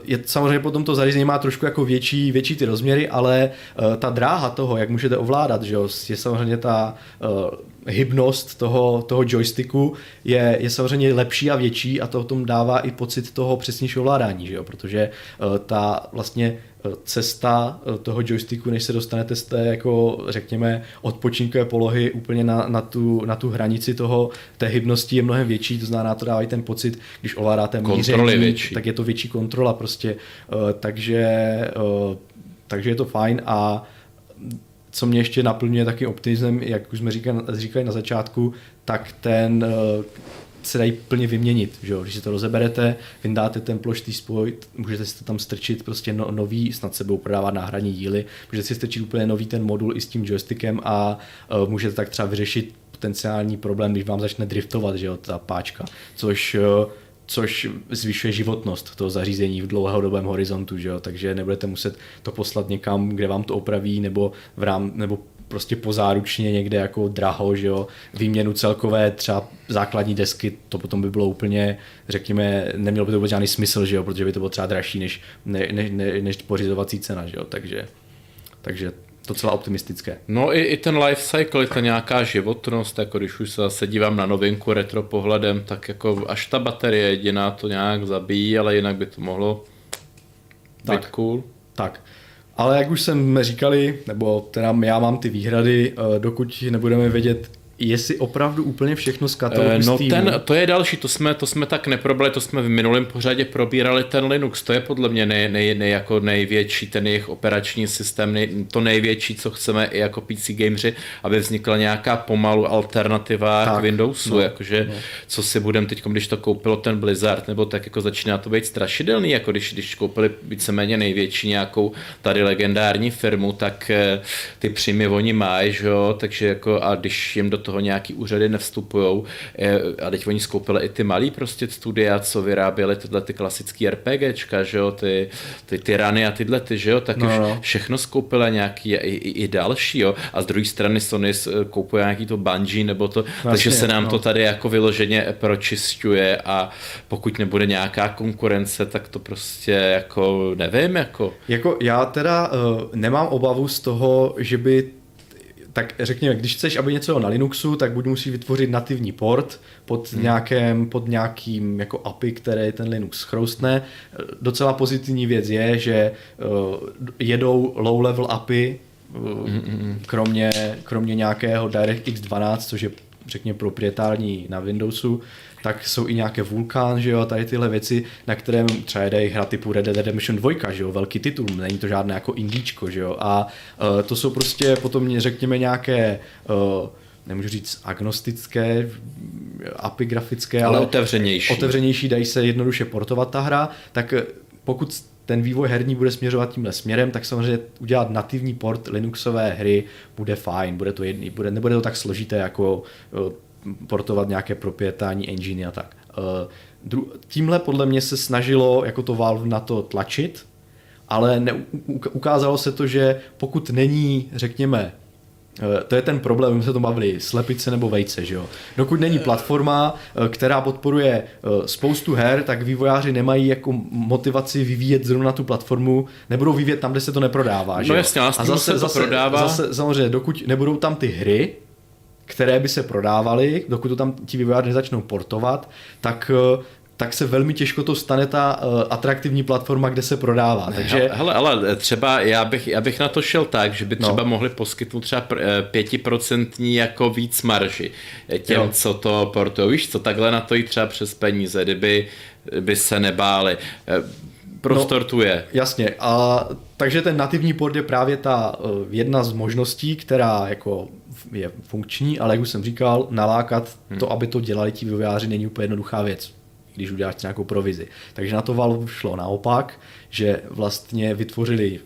Je samozřejmě potom to zařízení má trošku jako větší, větší ty rozměry, ale ta dráha toho, jak můžete ovládat, že jo, je samozřejmě ta, hybnost toho, toho joysticku je, je samozřejmě lepší a větší a to v tom dává i pocit toho přesnějšího ovládání, že jo? protože uh, ta vlastně cesta toho joysticku, než se dostanete z té, jako řekněme, odpočinkové polohy úplně na, na, tu, na tu hranici toho, té hybnosti je mnohem větší, to znamená, to dává i ten pocit, když ovládáte míření, tak je to větší kontrola prostě, takže, takže je to fajn a co mě ještě naplňuje taky optimismem, jak už jsme říkali, říkali na začátku, tak ten uh, se dají plně vyměnit. Že jo? Když si to rozeberete, vyndáte ten ploštý spoj, můžete si to tam strčit prostě no, nový, snad se budou prodávat náhradní díly, můžete si strčit úplně nový ten modul i s tím joystickem a uh, můžete tak třeba vyřešit potenciální problém, když vám začne driftovat, že jo, ta páčka, což uh, což zvyšuje životnost toho zařízení v dlouhodobém horizontu, že jo? takže nebudete muset to poslat někam, kde vám to opraví, nebo, v rám, nebo prostě pozáručně někde jako draho, že jo, výměnu celkové třeba základní desky, to potom by bylo úplně, řekněme, nemělo by to vůbec žádný smysl, že jo, protože by to bylo třeba dražší než, ne, ne, ne, než pořizovací cena, že jo, takže, takže docela optimistické. No i, i ten life cycle, ta nějaká životnost, jako když už se zase dívám na novinku retro pohledem, tak jako až ta baterie jediná to nějak zabíjí, ale jinak by to mohlo tak, být cool. Tak. Ale jak už jsme říkali, nebo teda já mám ty výhrady, eh, dokud nebudeme vědět, jestli opravdu úplně všechno z katalogu eh, No ten, to je další, to jsme, to jsme tak neprobrali, to jsme v minulém pořadě probírali ten Linux, to je podle mě nej, nej, nej, jako největší, ten jejich operační systém, nej, to největší, co chceme i jako PC gameři, aby vznikla nějaká pomalu alternativa tak, k Windowsu, no, jakože no. co si budem teď, když to koupilo ten Blizzard, nebo tak jako začíná to být strašidelný, jako když, když koupili víceméně největší nějakou tady legendární firmu, tak eh, ty příjmy oni mají, že jo, takže jako a když jim do toho toho nějaký úřady nevstupují. A teď oni skoupili i ty malý prostě studia, co vyráběli tyhle ty klasické RPGčka, že jo, ty, ty tyrany a tyhle ty, že jo, tak no, už no. všechno skoupili nějaký i, i, i, další, jo. A z druhé strany Sony koupuje nějaký to Bungie nebo to, vlastně, takže se nám no. to tady jako vyloženě pročistuje a pokud nebude nějaká konkurence, tak to prostě jako nevím, jako. Jako já teda uh, nemám obavu z toho, že by tak řekněme, když chceš, aby něco na Linuxu, tak buď musí vytvořit nativní port pod, hmm. nějakém, pod nějakým jako API, které ten Linux chroustne. Docela pozitivní věc je, že uh, jedou low-level API, uh, hmm. kromě, kromě nějakého DirectX 12, což je řekněme proprietární na Windowsu, tak jsou i nějaké Vulkan, že jo, tady tyhle věci, na kterém třeba jde hra typu Red Dead Redemption 2, že jo, velký titul, není to žádné jako indíčko, že jo, a uh, to jsou prostě potom řekněme nějaké uh, nemůžu říct agnostické, API grafické, ale, ale otevřenější. Otevřenější, dají se jednoduše portovat ta hra, tak pokud ten vývoj herní bude směřovat tímhle směrem, tak samozřejmě udělat nativní port Linuxové hry bude fajn, bude to jedný, bude, nebude to tak složité jako portovat nějaké proprietární engine a tak. Eh, tímhle podle mě se snažilo jako to Valve na to tlačit, ale ne, ukázalo se to, že pokud není, řekněme, eh, to je ten problém, my se to bavili, slepice nebo vejce, že jo. Dokud není platforma, eh, která podporuje spoustu her, tak vývojáři nemají jako motivaci vyvíjet zrovna tu platformu, nebudou vyvíjet tam, kde se to neprodává, že No jasně, a zase, se to zase, prodává. Zase, samozřejmě, dokud nebudou tam ty hry, které by se prodávaly, dokud to tam ti vývojáři nezačnou portovat, tak eh, tak se velmi těžko to stane ta uh, atraktivní platforma, kde se prodává. Takže... Hele, ale třeba já bych, já bych na to šel tak, že by no. třeba no. mohli poskytnout třeba eh, pětiprocentní jako víc marži těm, jo. co to portují. Víš co, takhle na to jít třeba přes peníze, kdyby by se nebáli. Prostor no, tu je. Jasně. A takže ten nativní port je právě ta uh, jedna z možností, která jako je funkční, ale jak už jsem říkal, nalákat hmm. to, aby to dělali ti vývojáři, není úplně jednoduchá věc když uděláš nějakou provizi. Takže na to Valve šlo naopak, že vlastně vytvořili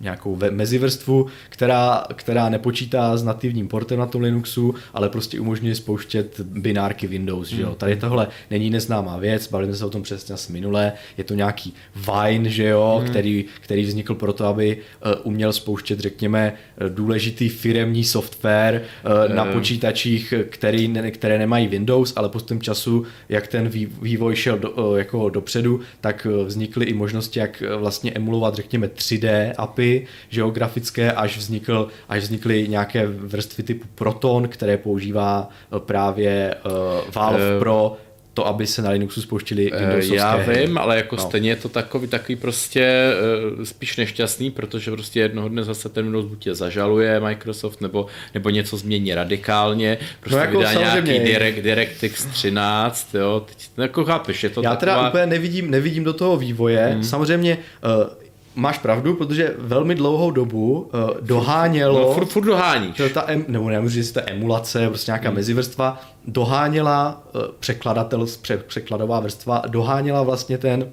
nějakou mezivrstvu, která, která nepočítá s nativním portem na tom Linuxu, ale prostě umožňuje spouštět binárky Windows. Že jo? Hmm. Tady tohle není neznámá věc, bavili jsme se o tom přesně minule, je to nějaký Vine, že jo, hmm. který, který vznikl proto, aby uh, uměl spouštět, řekněme, důležitý firemní software uh, na počítačích, který, které nemají Windows, ale postupem času, jak ten vývoj šel do, jako dopředu, tak vznikly i možnosti, jak vlastně emulovat, řekněme, 3D API, vrstvy geografické, až, vznikl, až vznikly nějaké vrstvy typu Proton, které používá eh, právě uh, Valve uh, Pro to, aby se na Linuxu spouštili Windowsovské Já hry. vím, ale jako no. stejně je to takový, takový prostě uh, spíš nešťastný, protože prostě jednoho dne zase ten Windows buď je zažaluje Microsoft, nebo, nebo něco změní radikálně, prostě no jako vydá nějaký Direct, DirectX 13, jo, teď, jako chápeš, je to Já taková... teda úplně nevidím, nevidím do toho vývoje, hmm. samozřejmě uh, máš pravdu, protože velmi dlouhou dobu uh, dohánělo... No, furt, furt doháníš. To ta em, nebo nemůžu říct, to emulace, prostě nějaká hmm. mezivrstva, doháněla uh, překladatel, pře, překladová vrstva, doháněla vlastně ten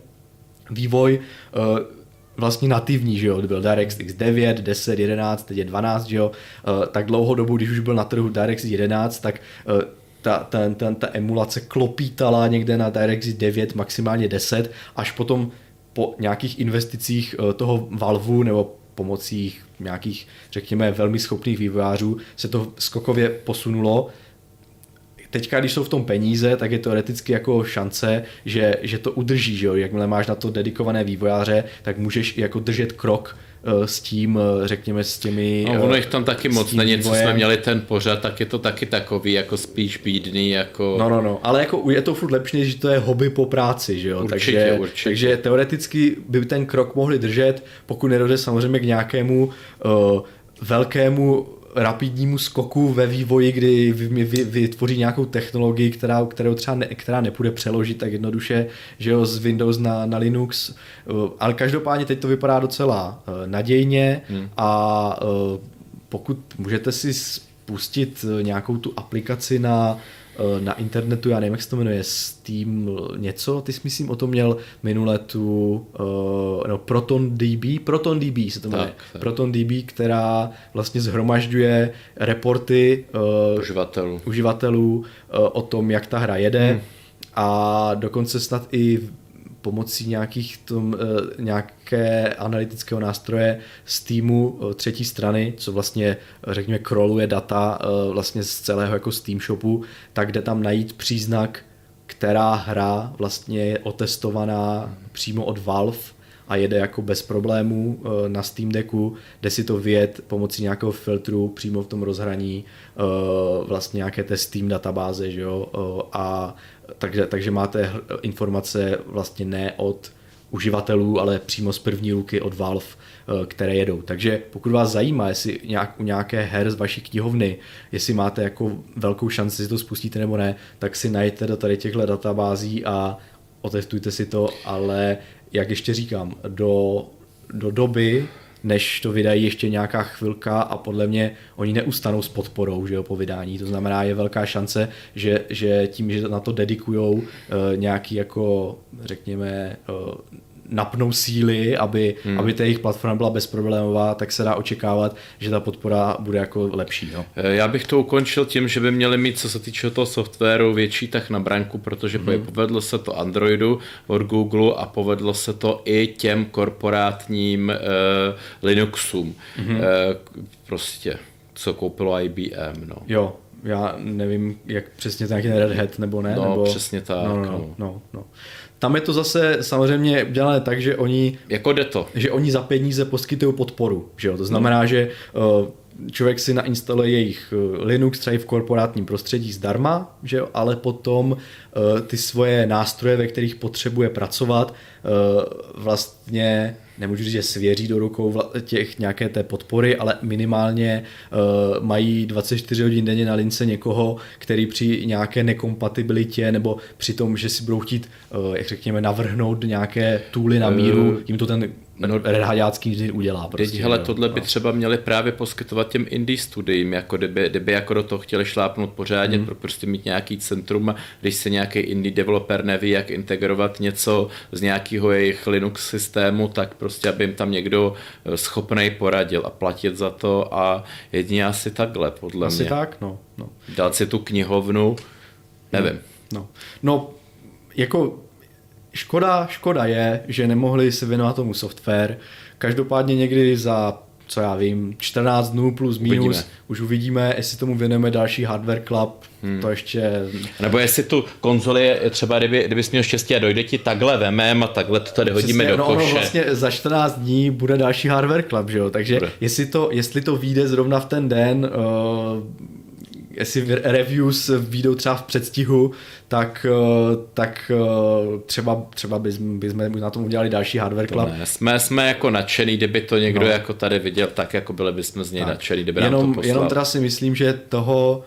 vývoj uh, vlastně nativní, že jo, byl DirectX 9, 10, 11, teď je 12, že jo, uh, tak dlouhou dobu, když už byl na trhu DirectX 11, tak uh, ta, ten, ten, ta emulace klopítala někde na DirectX 9, maximálně 10, až potom po nějakých investicích eh, toho Valvu nebo pomocí nějakých, řekněme, velmi schopných vývojářů se to skokově posunulo. Teďka, když jsou v tom peníze, tak je teoreticky jako šance, že, že to udrží, že jo? Jakmile máš na to dedikované vývojáře, tak můžeš jako držet krok s tím, eh, řekněme, s těmi... No, ono jich tam taky moc není, co jsme měli ten pořad, tak je to taky takový jako spíš bídný, jako... No, no, no, ale jako je to furt lepší, že to je hobby po práci, že jo? Určitě, takže, určitě. takže teoreticky by ten krok mohli držet, pokud nedojde samozřejmě k nějakému uh, velkému rapidnímu skoku ve vývoji, kdy vytvoří nějakou technologii, která, kterou třeba ne, která nepůjde přeložit tak jednoduše, že jo, z Windows na, na Linux, eh, ale každopádně teď to vypadá docela eh, nadějně hmm. a eh, pokud můžete si spustit nějakou tu aplikaci na na internetu, já nevím, jak se to jmenuje, Steam něco, ty jsi myslím o tom měl minule tu, uh, no, Proton DB, Proton DB se to jmenuje, tak, tak. Proton DB, která vlastně zhromažďuje reporty uh, uživatelů, uživatelů uh, o tom, jak ta hra jede. Hmm. a dokonce snad i pomocí nějakých tom, eh, nějaké analytického nástroje z týmu eh, třetí strany, co vlastně řekněme kroluje data eh, vlastně z celého jako Steam shopu, tak jde tam najít příznak, která hra vlastně je otestovaná přímo od Valve a jede jako bez problémů na Steam Decku, jde si to vyjet pomocí nějakého filtru přímo v tom rozhraní vlastně nějaké té Steam databáze, že jo, a takže, takže máte informace vlastně ne od uživatelů, ale přímo z první ruky od Valve, eh, které jedou. Takže pokud vás zajímá, jestli nějak, u nějaké her z vaší knihovny, jestli máte jako velkou šanci si to spustíte nebo ne, tak si najděte do tady těchto databází a otestujte si to, ale jak ještě říkám, do, do doby, než to vydají ještě nějaká chvilka a podle mě oni neustanou s podporou že jo, po vydání. To znamená, je velká šance, že, že tím, že na to dedikujou uh, nějaký jako, řekněme, uh, napnou síly, aby, hmm. aby ta jejich platforma byla bezproblémová, tak se dá očekávat, že ta podpora bude jako lepší. No. Já bych to ukončil tím, že by měli mít, co se týče toho softwaru, větší tak na branku, protože hmm. povedlo se to Androidu od Google a povedlo se to i těm korporátním uh, Linuxům. Hmm. Uh, prostě, co koupilo IBM. No. Jo, já nevím, jak přesně to nějaký Red Hat nebo ne. No, nebo... přesně tak. No, no, no. no, no. Tam je to zase samozřejmě udělané tak, že oni, jako jde to. že oni za peníze poskytují podporu. Že jo? To znamená, hmm. že uh, člověk si nainstaluje jejich eh, Linux třeba i v korporátním prostředí zdarma, že jo? ale potom uh, ty svoje nástroje, ve kterých potřebuje pracovat, vlastně nemůžu říct, že svěří do rukou těch nějaké té podpory, ale minimálně uh, mají 24 hodin denně na lince někoho, který při nějaké nekompatibilitě nebo při tom, že si budou chtít, uh, jak řekněme, navrhnout nějaké tooly na míru, jim to ten no, redhaďácký vždy udělá. Prostě, teď, hele, tohle by no. třeba měli právě poskytovat těm indie studiím, jako kdyby, kdyby jako do toho chtěli šlápnout pořádně, mm. pro prostě mít nějaký centrum, když se nějaký indie developer neví, jak integrovat něco z nějakého jejich Linux systému, tak prostě, aby jim tam někdo eh, schopný poradil a platit za to a jedině asi takhle, podle asi mě. tak, no. no. Dát si tu knihovnu, nevím. No, no. no jako škoda, škoda je, že nemohli se věnovat tomu software. Každopádně někdy za co já vím, 14 dnů plus minus, Uvidíme. už uvidíme, jestli tomu věnujeme další hardware club, hmm. to ještě... Nebo jestli tu konzoli, je třeba kdyby, kdybys měl štěstí a dojde ti takhle vemem a takhle to tady hodíme Přesně, do no, koše. ono vlastně za 14 dní bude další hardware club, že jo, takže Bude. jestli to, jestli to vyjde zrovna v ten den, uh, jestli reviews výjdou třeba v předstihu, tak, uh, tak uh, třeba, třeba bychom, bychom na tom udělali další hardware club. Ne, jsme, jsme jako nadšený, kdyby to někdo No. jako tady viděl, tak jako byli bychom z něj nadšený, kdyby nám jenom, to poslal. jenom teda si myslím, že toho,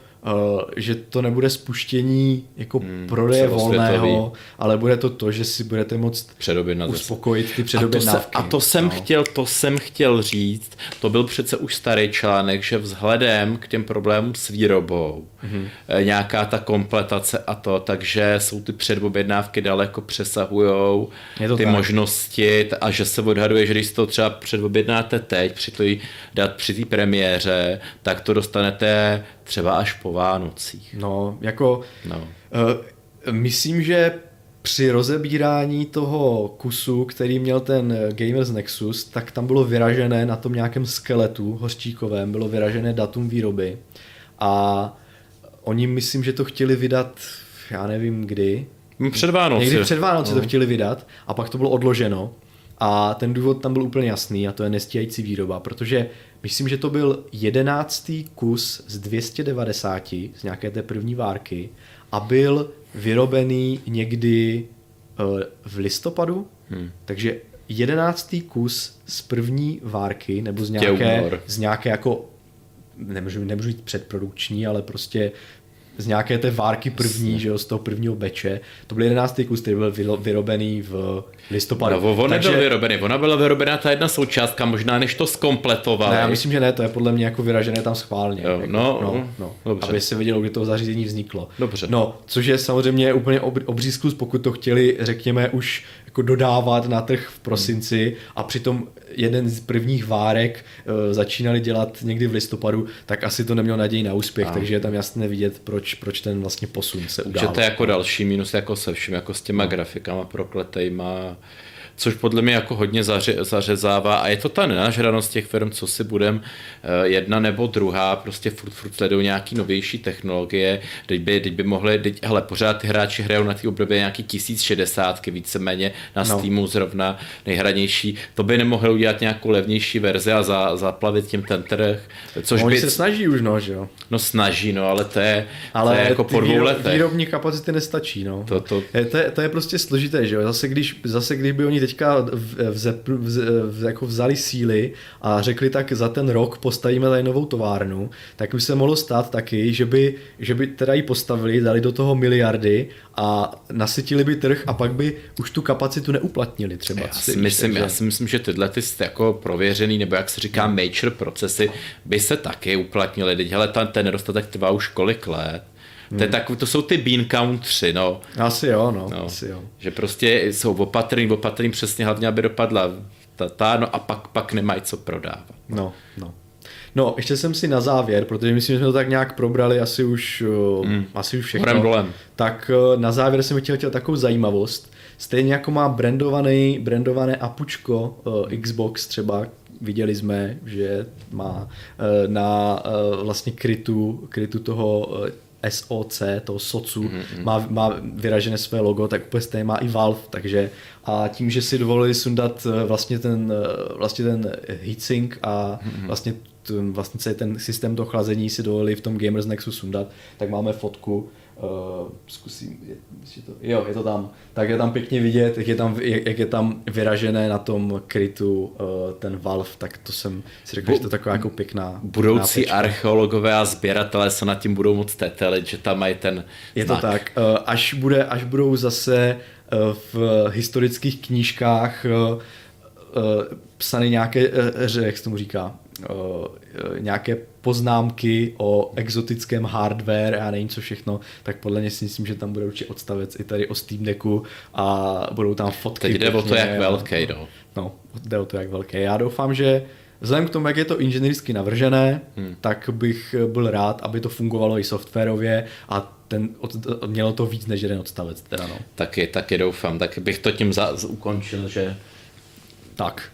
že to nebude spuštění jako hmm, prodeje volného, ale bude to to, že si budete moct Předobjednat zase. uspokojit ty A to, se, a to jsem no. chtěl, to jsem chtěl říct, to byl přece už starý článek, že vzhledem k těm problémům s výrobou. Mm-hmm. nějaká ta kompletace a to, takže jsou ty předobjednávky daleko přesahujou ty tak. možnosti a že se odhaduje, že když si to třeba předobjednáte teď, při té při té premiéře, tak to dostanete třeba až po Vánocích. No, jako No. uh, myslím, že při rozebírání toho kusu, který měl ten Gamers Nexus, tak tam bylo vyražené na tom nějakém skeletu hořčíkovém, bylo vyražené datum výroby a oni myslím, že to chtěli vydat, já nevím kdy, Před Vánoci. Někdy před Vánoci No. to chtěli vydat a pak to bylo odloženo. A ten důvod tam byl úplně jasný a to je nestíhající výroba, protože myslím, že to byl jedenáctý kus z 290 z nějaké té první várky a byl vyrobený někdy eh, v listopadu, hmm. takže jedenáctý kus z první várky nebo z nějaké, z nějaké jako nemůžu, nemůžu říct předprodukční, ale prostě z nějaké té várky první, že jo, z toho prvního beče. To byl jedenáctý kus, který byl vyrobený v listopadu. No, on nebyl vyrobený, ona byla vyrobená ta jedna součástka, možná než to zkompletovali. Ne, já myslím, že ne, to je podle mě jako vyražené tam schválně. Jo, jako, no, no, no, dobře. aby se vědělo, kdy to zařízení vzniklo. Dobře. No, což je samozřejmě úplně ob, obří zkus, pokud to chtěli, řekněme, už jako dodávat na trh v prosinci a přitom jeden z prvních várek uh, začínali dělat někdy v listopadu, tak asi to nemělo naději na úspěch, A. takže je tam jasně vidět, proč, proč ten vlastně posun se udál. to je jako další minus jako se vším, jako s těma grafikama prokletejma, což podle mě jako hodně zaře, zařezává a je to ta nenažranost těch firm, co si budem eh, jedna nebo druhá, prostě furt, furt sledují nějaký novější technologie, teď by, teď by mohli, teď, hele, pořád ty hráči hrajou na té obdobě nějaký 1060 víceméně na No. Steamu zrovna nejhranější, to by nemohli udělat nějakou levnější verzi a za, zaplavit tím ten trh, což Oni by, se snaží už, no, že jo. no snaží, no, ale to je, Ale to je jako po dvou výro- letech. výrobní kapacity nestačí, no. To- to- Je, to, je, to je prostě složité, že jo. Zase když, zase kdyby oni teďka v, vze, vze, v, jako vzali síly a řekli tak za ten rok postavíme tady novou továrnu, tak by se mohlo stát taky, že by, že by teda ji postavili, dali do toho miliardy a nasytili by trh a pak by už tu kapacitu neuplatnili třeba. Já si, myslím, takže- já si myslím, že tyhle ty jako prověřený, nebo jak se říká mature procesy, by se taky uplatnily. Teď hele, ten, ten nedostatek trvá už kolik let. To, je tak, to jsou ty bean count 3, no. Asi jo, no, no. asi jo. Že prostě jsou opatrný, opatrný přesně hlavně, aby dopadla ta, ta no a pak, pak nemají co prodávat. No, no. No, ještě jsem si na závěr, protože myslím, že jsme to tak nějak probrali asi už, mm. asi už všechno. Horem dolem. Tak eh, na závěr jsem chtěl, chtěl takovou zajímavost. Stejně jako má brandovaný, brandované apučko uh, Xbox třeba, viděli jsme, že má uh, na uh, vlastně krytu, krytu toho uh, SOC, toho SOCu, mm-hmm. má, má vyražené své logo, tak úplně stejně má i Valve, takže a tím, že si dovolili sundat eh, vlastně ten, eh, vlastně ten heatsink a mm-hmm. vlastně vlastně celý ten systém toho chlazení si dovolili v tom Gamers Nexus sundat, tak máme fotku, uh, zkusím, je, je to, jo, je to tam, tak je tam pěkně vidět, jak je tam, jak, jak je tam vyražené na tom krytu uh, ten Valve, tak to jsem si řekl, že to je taková jako pěkná Budoucí pěkná archeologové a sběratelé se nad tím budou moc tetelit, že tam mají ten Je to znak. tak. Eh, Až, bude, až budou zase eh, v historických knížkách eh, eh, psány nějaké, eh, že, jak se tomu říká, nějaké poznámky o exotickém hardware a nevím co všechno, tak podle mě si myslím, že tam bude určitě odstavec i tady o Steam Decku a budou tam fotky. Teď jde o to, jak velký, no. No, jde o to, jak velké. Já doufám, že vzhledem k tomu, jak je to inženýrsky navržené, hmm. tak bych byl rád, aby to fungovalo i softwarově a ten, od, mělo to víc než jeden odstavec. Teda no. Taky, taky doufám, tak bych to tím za, ukončil, že Tak.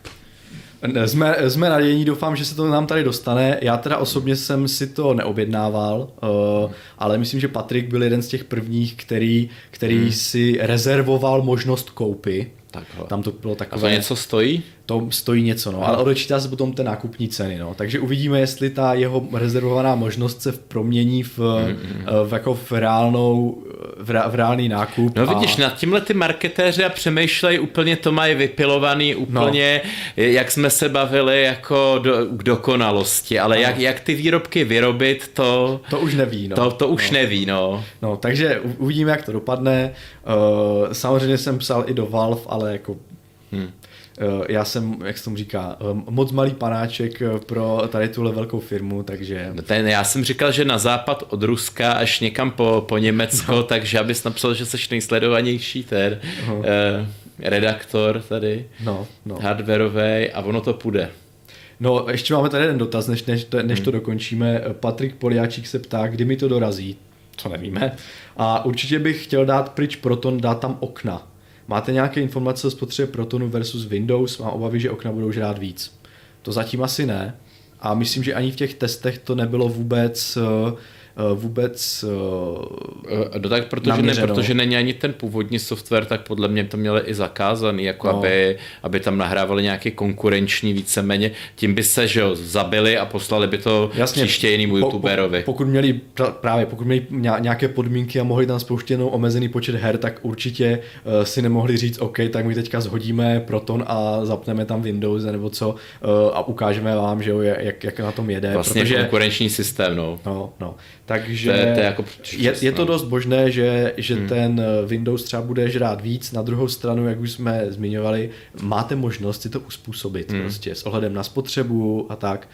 Jsme, jsme nadějení, doufám, že se to nám tady dostane. Já teda osobně jsem si to neobjednával, uh, ale myslím, že Patrik byl jeden z těch prvních, který, který hmm. si rezervoval možnost koupy. Takhle. Tam to bylo takové... A to něco stojí? To stojí něco, no, ale odečítá se potom té nákupní ceny, no. Takže uvidíme, jestli ta jeho rezervovaná možnost se promění v, mm-hmm. v jako v reálnou, v, v reálný nákup. No a... vidíš, nad tímhle ty marketéři a přemýšlejí úplně, to mají vypilovaný úplně, no. jak jsme se bavili, jako do, k dokonalosti, ale no. jak, jak ty výrobky vyrobit, to... To už neví, no. To, to už no. neví, no. No, takže uvidíme, jak to dopadne. Uh, samozřejmě jsem psal i do Valve, ale jako... Hmm já jsem, jak se tomu říká, eh, moc malý panáček eh, pro tady tuhle velkou firmu, takže... No ten, já jsem říkal, že na západ od Ruska až někam po, po Německo, no. takže abys napsal, že jsi nejsledovanější ten uh, redaktor tady, no, no. hardwareový a ono to půjde. No, ještě máme tady jeden dotaz, než, než, než hmm. to dokončíme. Patrik Poliáčík se ptá, kdy mi to dorazí. Co nevíme. A určitě bych chtěl dát pryč Proton, dát tam okna. Máte nějaké informace o spotřebě Protonu versus Windows? Mám obavy, že okna budou žrát víc. To zatím asi ne. A myslím, že ani v těch testech to nebylo vůbec Eh, vůbec uh, no tak protože, ne, protože není ani ten původní software, tak podle mě to měli i zakázaný, jako no. aby, aby tam nahrávali nějaký konkurenční víceméně, tím by se že jo, zabili a poslali by to Jasně, příště jinému po, youtuberovi. Po, pokud měli právě, pokud měli nějaké podmínky a mohli tam spouštět omezený počet her, tak určitě uh, si nemohli říct, OK, tak my teďka zhodíme Proton a zapneme tam Windows nebo co uh, a ukážeme vám, že jo, jak, jak na tom jede. Vlastně protože, konkurenční systém, no. No, no. Takže to je, to je, jako je, je to dost možné, že, že hmm. ten Windows třeba bude žrát víc. Na druhou stranu, jak už jsme zmiňovali, máte možnost si to uspůsobit hmm. prostě s ohledem na spotřebu a tak.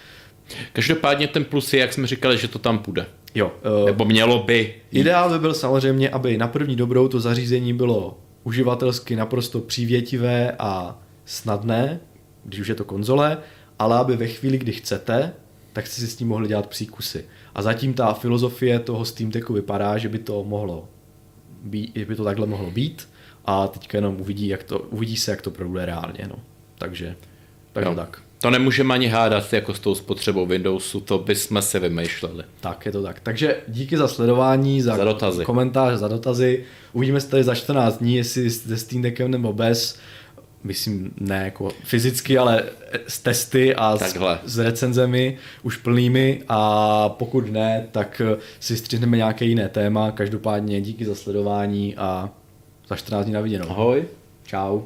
Každopádně ten plus je, jak jsme říkali, že to tam půjde. Jo. Uh, Nebo mělo by. Ideál by byl samozřejmě, aby na první dobrou to zařízení bylo uživatelsky naprosto přívětivé a snadné, když už je to konzole, ale aby ve chvíli, kdy chcete, tak jste si s tím mohli dělat příkusy. A zatím ta filozofie toho Steam Decku vypadá, že by to mohlo být, že by to takhle mohlo být a teďka jenom uvidí, jak to, uvidí se, jak to bude reálně. No. Takže, takže no. tak. To nemůžeme ani hádat jako s tou spotřebou Windowsu, to bychom si vymýšleli. Tak, je to tak. Takže díky za sledování, za, za dotazy. komentář, za dotazy. Uvidíme se tady za 14 dní, jestli se Steam Deckem nebo bez myslím ne jako fyzicky, ale s testy a s, s recenzemi už plnými a pokud ne, tak si střihneme nějaké jiné téma. Každopádně díky za sledování a za 14 dní na viděnou. Ahoj. Čau.